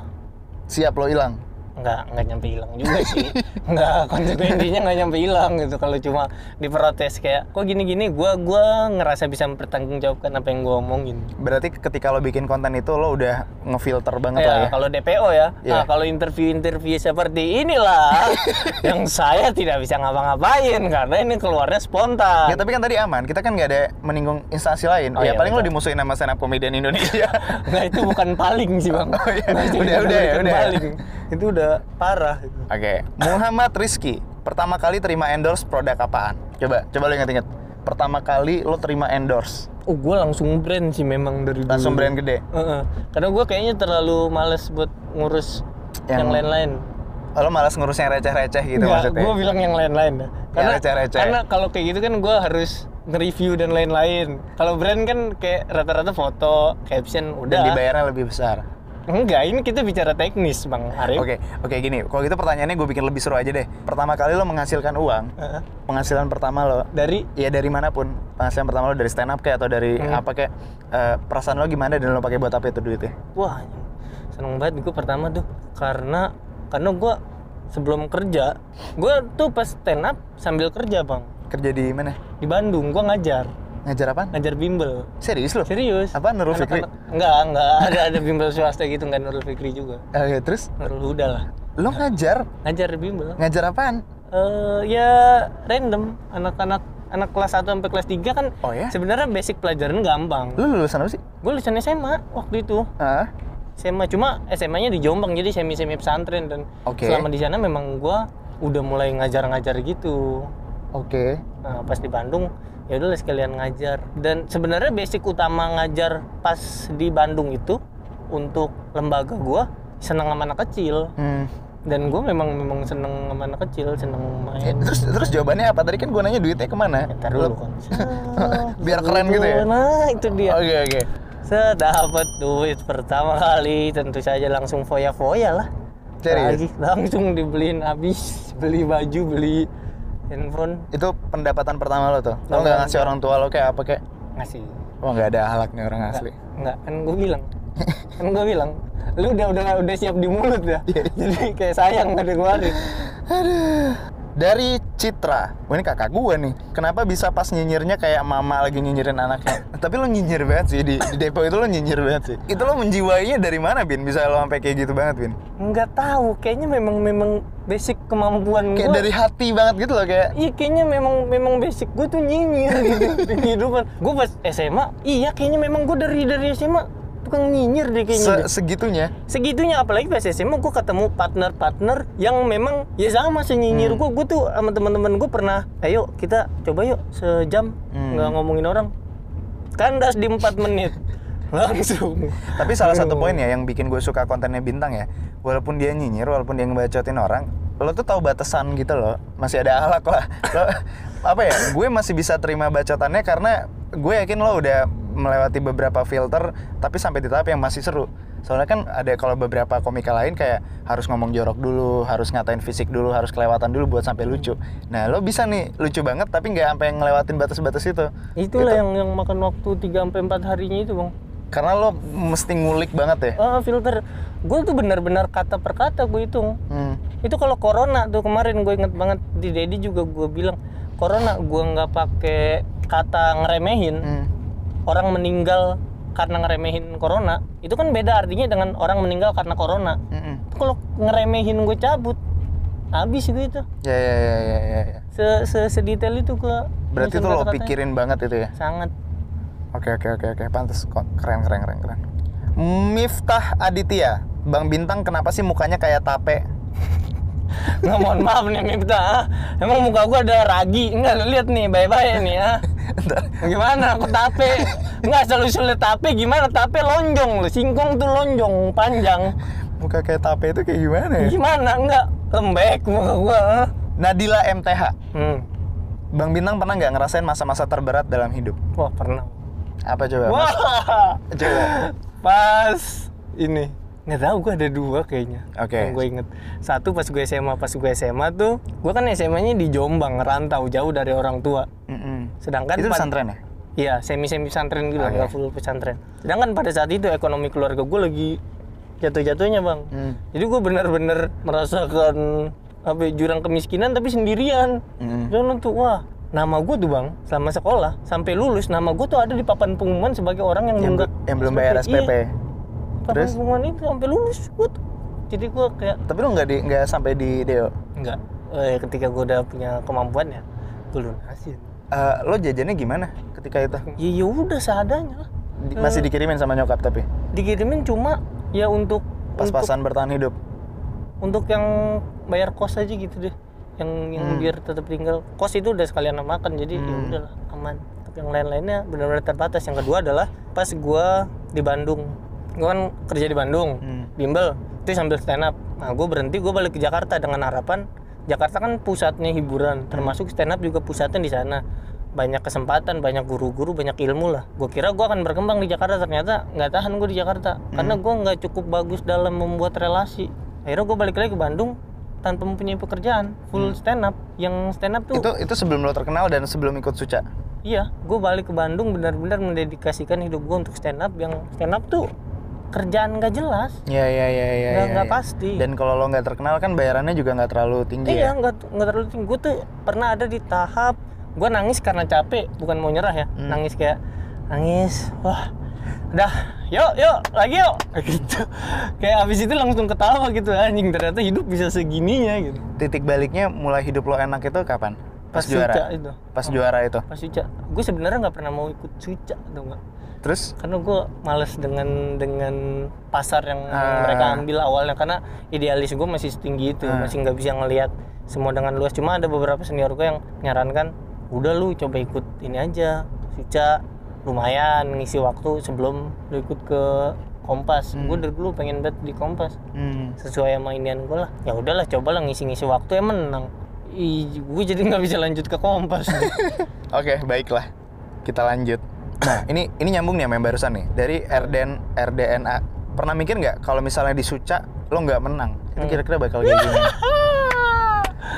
Siap lo hilang. Nggak nggak nyampe hilang juga sih nggak konsekuensinya nggak nyampe hilang gitu kalau cuma diprotes kayak kok gini gini gue gua ngerasa bisa mempertanggungjawabkan apa yang gue omongin Berarti ketika lo bikin konten itu lo udah ngefilter banget ya, lah ya. kalau DPO ya Iya. nah kalau interview-interview seperti inilah yang saya tidak bisa ngapa-ngapain karena ini keluarnya spontan Ya tapi kan tadi aman, kita kan nggak ada menyinggung instansi lain. Oh, ya iya, paling lo betul. dimusuhin sama stand up comedian Indonesia. Nah itu bukan paling sih bang. Oh, iya. Nah, Udah, udah ya, udah paling. Itu udah parah. Itu. Oke, Muhammad Rizky, pertama kali terima endorse produk apaan? Coba, coba lo inget-inget. Pertama kali lo terima endorse, Oh gue langsung brand sih memang dari dulu. langsung brand gede. Heeh. Karena gue kayaknya terlalu males buat ngurus Yang- yang lain-lain. Oh, lo malas ngurus yang receh-receh gitu Enggak, maksudnya? gue bilang yang lain-lain. Karena receh-receh. karena kalau kayak gitu kan gue harus nge-review dan lain-lain. Kalau brand kan kayak rata-rata foto, caption, Dan udah. dibayarnya lebih besar. Enggak, ini kita bicara teknis bang Arif. Oke, oke gini. Kalau gitu pertanyaannya gue bikin lebih seru aja deh. Pertama kali lo menghasilkan uang, Heeh. penghasilan pertama lo, Dari ya dari mana pun, penghasilan pertama lo dari stand up kayak atau dari Hmm. apa kayak, eh, perasaan lo gimana dan lo pakai buat apa itu duitnya? Wah, seneng banget gue pertama tuh karena karena gue sebelum kerja, gue tuh pas stand up sambil kerja bang Kerja di mana? di Bandung, gue ngajar Ngajar apa? ngajar bimbel. Serius lo? Serius? Apa, Nurul Fikri? Anak-anak- Enggak, enggak ada ada bimbel swasta gitu nggak Nurul Fikri juga. Oke, terus Nurul Huda lah. lo ngajar? Ngajar bimbel. Ngajar apaan? Eh ya random anak-anak anak kelas 1 sampai kelas 3 kan Oh ya? sebenarnya basic pelajaran gampang. Lo lulusan apa sih? Gue lulusan SMA waktu itu. Ah, SMA cuma SMA-nya di Jombang jadi semi-semi pesantren dan Oke. selama di sana memang gua udah mulai ngajar-ngajar gitu. oke. Nah, pas di Bandung ya udah sekalian ngajar. Dan sebenarnya basic utama ngajar pas di Bandung itu untuk lembaga gua seneng sama anak kecil Hmm. dan gue memang memang seneng sama anak kecil seneng Eh, main terus terus jawabannya apa? Tadi kan gue nanya duitnya ke mana? Ntar dulu kan Biar keren gitu ya? nah itu dia Oke oke. Sedapat duit pertama kali tentu saja langsung foya-foya lah. Serius? Lagi langsung dibeliin habis, beli baju, beli handphone, Itu pendapatan pertama lo tuh. Lo nggak ngasih orang tua lo kayak apa kayak? ngasih. Oh nggak ada ahlak nih orang asli. Enggak, kan gue bilang. kan gue bilang, lu udah udah udah siap di mulut ya. Jadi kayak sayang nggak dikeluarin. Aduh. Dari Citra, wah ini kakak gue nih. Kenapa bisa pas nyinyirnya kayak mama lagi nyinyirin anaknya? Tapi lo nyinyir banget sih di, di depo itu lo nyinyir banget sih. Itu lo menjiwainya dari mana, Bin? Bisa lo sampai kayak gitu banget, Bin? Nggak tahu, kayaknya memang memang basic kemampuan Kayak gue. dari hati banget gitu loh kayak. Iya kayaknya memang memang basic gue tuh nyinyir gitu di kehidupan. Gue pas SMA, iya kayaknya memang gue dari dari SMA tukang nyinyir deh kayaknya. Se segitunya. Segitunya apalagi pas SMA gue ketemu partner-partner yang memang ya sama senyinyir gue. Gue tuh sama teman-teman gue pernah, ayo kita coba yuk sejam Hmm. nggak ngomongin orang. Kandas di 4 menit. Langsung. Tapi salah satu poin ya yang bikin gue suka kontennya bintang ya, walaupun dia nyinyir, walaupun dia ngebacotin orang, lo tuh tahu batasan gitu loh, masih ada ahlak lah. Lo, apa ya? Gue masih bisa terima bacotannya karena gue yakin lo udah melewati beberapa filter, tapi sampai di tahap yang masih seru. Soalnya kan ada kalau beberapa komika lain kayak harus ngomong jorok dulu, harus ngatain fisik dulu, harus kelewatan dulu buat sampai lucu. Nah lo bisa nih lucu banget tapi nggak sampai ngelewatin batas-batas itu. Itulah yang yang makan waktu 3 sampai 4 harinya itu, Bang. Karena lo mesti ngulik banget ya. Ah, filter. Gue tuh benar-benar kata per kata gue hitung. Hmm. Itu kalau corona tuh kemarin gue inget banget di Dedi juga gue bilang corona gue nggak pakai kata ngeremehin Hmm. orang meninggal karena ngeremehin corona itu kan beda artinya dengan orang meninggal karena corona. Itu Kalau ngeremehin gue cabut habis gue itu Ya ya ya ya ya. ya. se, se sedetail itu gue Berarti tuh lo pikirin banget itu ya. sangat Oke oke oke oke pantas kok keren keren keren keren. Miftah Aditya, Bang Bintang kenapa sih mukanya kayak tape? nggak mohon maaf nih Mifta ah. emang muka gue ada ragi enggak lu lihat nih bye-bye nih ya Gimana aku tape? Enggak selalu sulit tape gimana? Tape lonjong loh, singkong tuh lonjong panjang. Muka kayak tape itu kayak gimana ya? Gimana? Enggak lembek muka gua. Nadila MTH, Hmm. Bang Bintang pernah nggak ngerasain masa-masa terberat dalam hidup? Wah, pernah. Apa coba? Mas? Wah. Coba. Pas ini nggak tahu gue ada dua kayaknya Oke. yang gue inget satu pas gue SMA pas gue SMA tuh gue kan SMA nya di Jombang ngerantau jauh dari orang tua Mm-mm. sedangkan itu pesantren ya? Iya, semi-semi pesantren gitu, nggak full pesantren. Sedangkan pada saat itu ekonomi keluarga gue lagi jatuh-jatuhnya bang. Hmm. Jadi gue benar-benar merasakan apa ya, jurang kemiskinan tapi sendirian. Mm-mm. Dan tuh wah nama gue tuh bang selama sekolah sampai lulus nama gue tuh ada di papan pengumuman sebagai orang yang, Yang, yang belum bayar SPP. Iya, papan Terus? pengumuman itu sampai lulus gue tuh. Jadi gue kayak Tapi lo nggak di nggak sampai di Deo. enggak. Eh, ketika gue udah punya kemampuan ya gue lunasin. Eh, lo jajannya gimana ketika itu? Ya ya udah seadanya lah. Di- masih dikirimin sama nyokap tapi Dikirimin cuma ya untuk pas-pasan bertahan hidup. untuk yang bayar kos aja gitu deh yang yang Hmm. biar tetap tinggal kos itu udah sekalian makan jadi ya Hmm. udahlah aman tapi yang lain-lainnya benar-benar terbatas yang kedua adalah pas gua di Bandung gua kan kerja di Bandung Hmm. bimbel itu sambil stand up. Nah gua berhenti gua balik ke Jakarta dengan harapan Jakarta kan pusatnya hiburan termasuk stand up juga pusatnya di sana. Banyak kesempatan banyak guru-guru banyak ilmu lah. Gue kira gue akan berkembang di Jakarta ternyata nggak tahan gue di Jakarta. Karena gue nggak cukup bagus dalam membuat relasi. Akhirnya gue balik lagi ke Bandung tanpa mempunyai pekerjaan full stand up. Yang stand up tuh Itu itu sebelum lo terkenal dan sebelum ikut Suca. iya gue balik ke Bandung benar-benar mendedikasikan hidup gue untuk stand up. Yang stand up tuh kerjaan nggak jelas Iya iya iya iya. Nggak- nggak iya. pasti. Dan kalau lo nggak terkenal kan bayarannya juga nggak terlalu tinggi Iya, ya. nggak nggak terlalu tinggi. Gue tuh pernah ada di tahap gue nangis karena capek, bukan mau nyerah ya. Hmm. Nangis kayak nangis, wah, udah, yuk, yuk, lagi yuk, gitu. Kayak abis itu langsung ketawa gitu anjing. Ternyata hidup bisa segininya gitu. Titik baliknya mulai hidup lo enak itu kapan? Pas, juara. Suca itu. Pas juara itu. Pas suca. Gue sebenarnya nggak pernah mau ikut suca, tuh nggak. Terus Karena gue males dengan dengan pasar yang Ah. mereka ambil awalnya karena idealis gue masih setinggi itu, Ah. masih nggak bisa ngelihat semua dengan luas. Cuma ada beberapa senior gue yang nyarankan, udah lu coba ikut ini aja, suca lumayan ngisi waktu sebelum lu ikut ke Kompas. Hmm. Gue dari dulu pengen bet di Kompas hmm, sesuai sama inian gue lah. Ya udahlah cobalah ngisi-ngisi waktu ya menang. Ih, gue jadi nggak bisa lanjut ke Kompas. Oke, baiklah. Kita lanjut. Nah, ini ini nyambung nih sama yang barusan nih. Dari RDN RDNA. Pernah mikir nggak kalau misalnya di Suca lo nggak menang, itu Hmm. kira-kira bakal kayak gimana?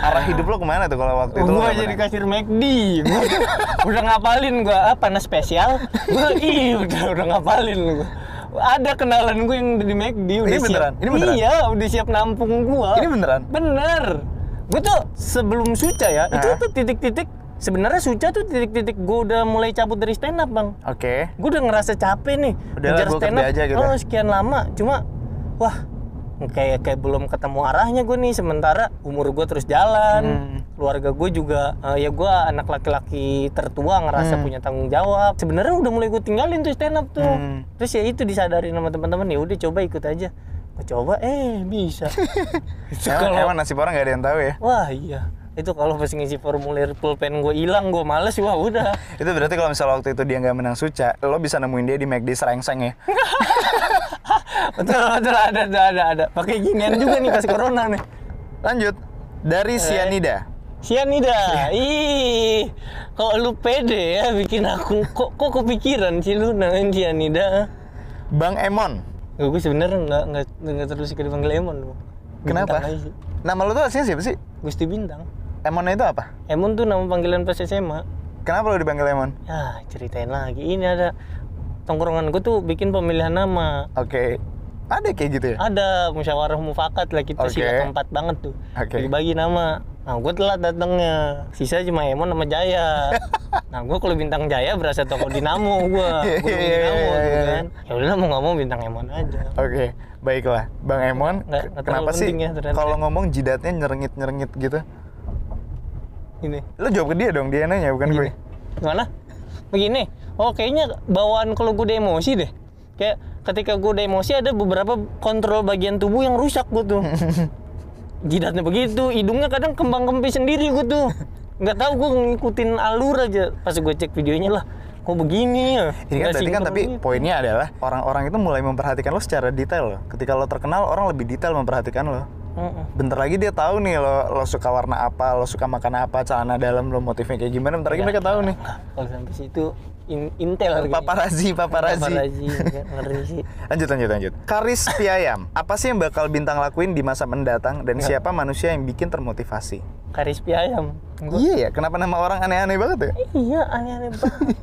Arah hidup lo ke mana tuh kalau waktu itu Gua jadi kasir McD. Gua udah, ngapalin gua ah, panas spesial. Gua ih udah udah ngapalin gua. Ada kenalan gue yang di McD udah Ini siap. beneran? Ini beneran? Iya, udah siap nampung gua. Ini beneran? Bener. Gue tuh sebelum Suca ya, itu Hah? tuh titik-titik sebenarnya Suca tuh titik-titik gue udah mulai cabut dari stand up, Bang. Oke. Gue udah ngerasa capek nih Udahlah, ngejar stand up. aja gitu. Oh, sekian lama. Cuma wah kayak kayak belum ketemu arahnya gue nih sementara umur gue terus jalan Hmm. keluarga gue juga eh, ya gue anak laki-laki tertua ngerasa Hmm. punya tanggung jawab sebenarnya udah mulai gue tinggalin tuh stand up tuh Hmm. terus ya itu disadarin sama teman-teman ya udah coba ikut aja gue coba eh bisa Emang, kalau- emang nasib orang nggak ada yang tahu ya. wah iya itu kalau pas ngisi formulir pulpen gue hilang gue males wah udah Itu berarti kalau misalnya waktu itu dia nggak menang Suca, lo bisa nemuin dia di McD Serengseng ya. betul betul ada ada ada ada pakai ginian juga nih pas corona nih Lanjut. Dari Eh. Sianida. Sianida, ih, kok lu pede ya bikin aku kok kok kepikiran sih lu namain Sianida? Bang Emon. Gue sebenarnya nggak nggak nggak terus suka dipanggil Emon. Kenapa? Nama lo tuh aslinya siapa sih? Gusti Bintang. Emonnya itu apa? Emon tuh nama panggilan pas SMA. Kenapa lo dipanggil Emon? Ya ceritain lagi. Ini ada tongkrongan gue tuh bikin pemilihan nama. Oke. Ada kayak gitu ya? Ada musyawarah mufakat lah kita Oke. sila keempat banget tuh. Oke. Dibagi nama. Nah gue telat datangnya. Sisa cuma Emon sama Jaya. nah gue kalau bintang Jaya berasa toko dinamo gue. Gue Iya, iya, dinamo tuh iya. kan. Ya udah mau mau bintang Emon aja. Oke, baiklah. Bang Emon, Nggak- kenapa sih ya kalau ngomong jidatnya nyerengit-nyerengit gitu? Ini. Lo jawab ke dia dong, dia nanya bukan gue. Gini. Gimana? Begini. Oh kayaknya bawaan kalau gue emosi deh. Kayak ketika gue udah emosi ada beberapa kontrol bagian tubuh yang rusak gue tuh. Jidatnya begitu, hidungnya kadang kembang kempis sendiri gue tuh. Nggak tahu gue ngikutin alur aja. Pas gue cek videonya lah, kok begini ya? Ini kan berarti kan tapi gitu. poinnya adalah orang-orang itu mulai memperhatikan lo secara detail loh. Ketika lo terkenal, orang lebih detail memperhatikan lo. Mm-mm. Bentar lagi dia tahu nih lo lo suka warna apa, lo suka makan apa, celana dalam lo motifnya kayak gimana. Bentar lagi Ya, mereka tahu nih. Kalau sampai situ in- intel. Paparazi, paparazi. Paparazi, ngeri sih. Lanjut, lanjut, lanjut. Karis Piayam, apa sih yang bakal bintang lakuin di masa mendatang dan siapa manusia yang bikin termotivasi? Karispi ayam. Gua- Iya ya, kenapa nama orang aneh-aneh banget ya? Iya, aneh-aneh banget.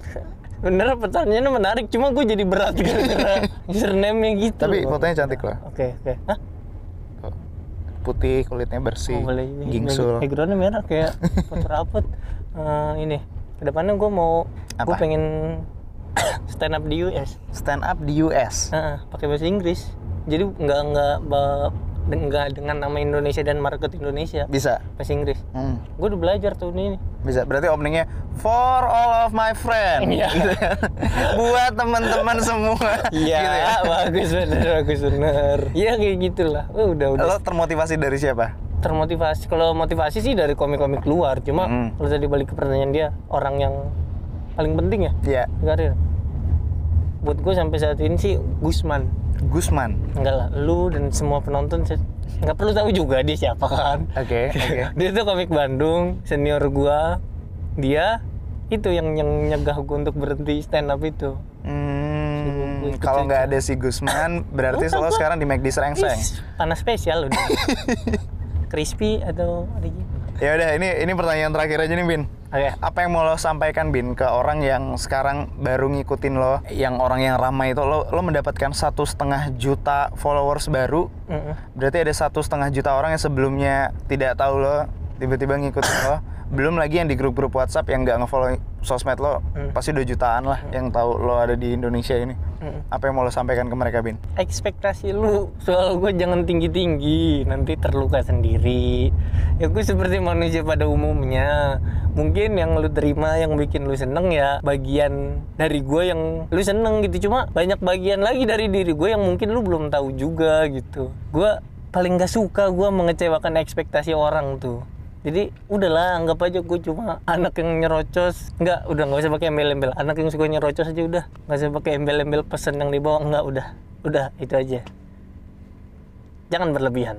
Bener pertanyaannya menarik, cuma gue jadi berat gara-gara username-nya gitu. Tapi loh. fotonya cantik loh. Oke, oke. Hah? Putih, kulitnya bersih, Oh, boleh gingsul. Backgroundnya merah kayak foto rapot. Eh, ini, ke depannya gue mau, gue pengen stand up di US. Stand up di US. Heeh, pakai bahasa Inggris. Jadi nggak nggak ba- nggak dengan nama Indonesia dan market Indonesia. Bisa. Bahasa Inggris. Hmm, Gue udah belajar tuh ini. bisa. Berarti openingnya for all of my friend. Iya. Gitu ya. Buat teman-teman semua. Iya, Gitu ya. bagus bener, bagus bener. Iya kayak gitulah. Oh, udah udah Lo termotivasi dari siapa? termotivasi. Kalau motivasi sih dari komik-komik luar. Cuma Hmm. kalau tadi balik ke pertanyaan dia, orang yang paling penting ya Iya, di karir. Buat gue sampai saat ini sih Gusman. Gusman. Enggak lah, lu dan semua penonton nggak perlu tahu juga dia siapa kan. Oke, oke. dia tuh komik Bandung, senior gua. Dia itu yang yang nyegah gua untuk berhenti stand up itu. Hmm, kalau nggak ada si Gusman, berarti lo sekarang di McD Serengseng. Panas spesial udah. Crispy atau ada gitu. Ya udah, ini ini pertanyaan terakhir aja nih, Bin. Oke. Apa yang mau lo sampaikan, Bin, ke orang yang sekarang baru ngikutin lo, yang orang yang ramai itu, lo lo mendapatkan satu setengah juta followers baru, Mm-mm. berarti ada satu setengah juta orang yang sebelumnya tidak tahu lo, tiba-tiba ngikutin lo. Belum lagi yang di grup-grup WhatsApp yang nggak ngefollow sosmed lo, Hmm. pasti udah jutaan lah yang tahu lo ada di Indonesia ini. Mm-mm. Apa yang mau lo sampaikan ke mereka, Bin? ekspektasi lu soal gue jangan tinggi-tinggi nanti terluka sendiri ya gue seperti manusia pada umumnya mungkin yang lu terima yang bikin lu seneng ya bagian dari gue yang lu seneng gitu cuma banyak bagian lagi dari diri gue yang mungkin lu belum tahu juga gitu gue paling gak suka gue mengecewakan ekspektasi orang tuh jadi udahlah anggap aja gue cuma anak yang nyerocos. Nggak udah nggak usah pakai embel-embel. Anak yang suka nyerocos aja udah. Nggak usah pakai embel-embel pesan yang dibawa nggak udah. Udah itu aja. Jangan berlebihan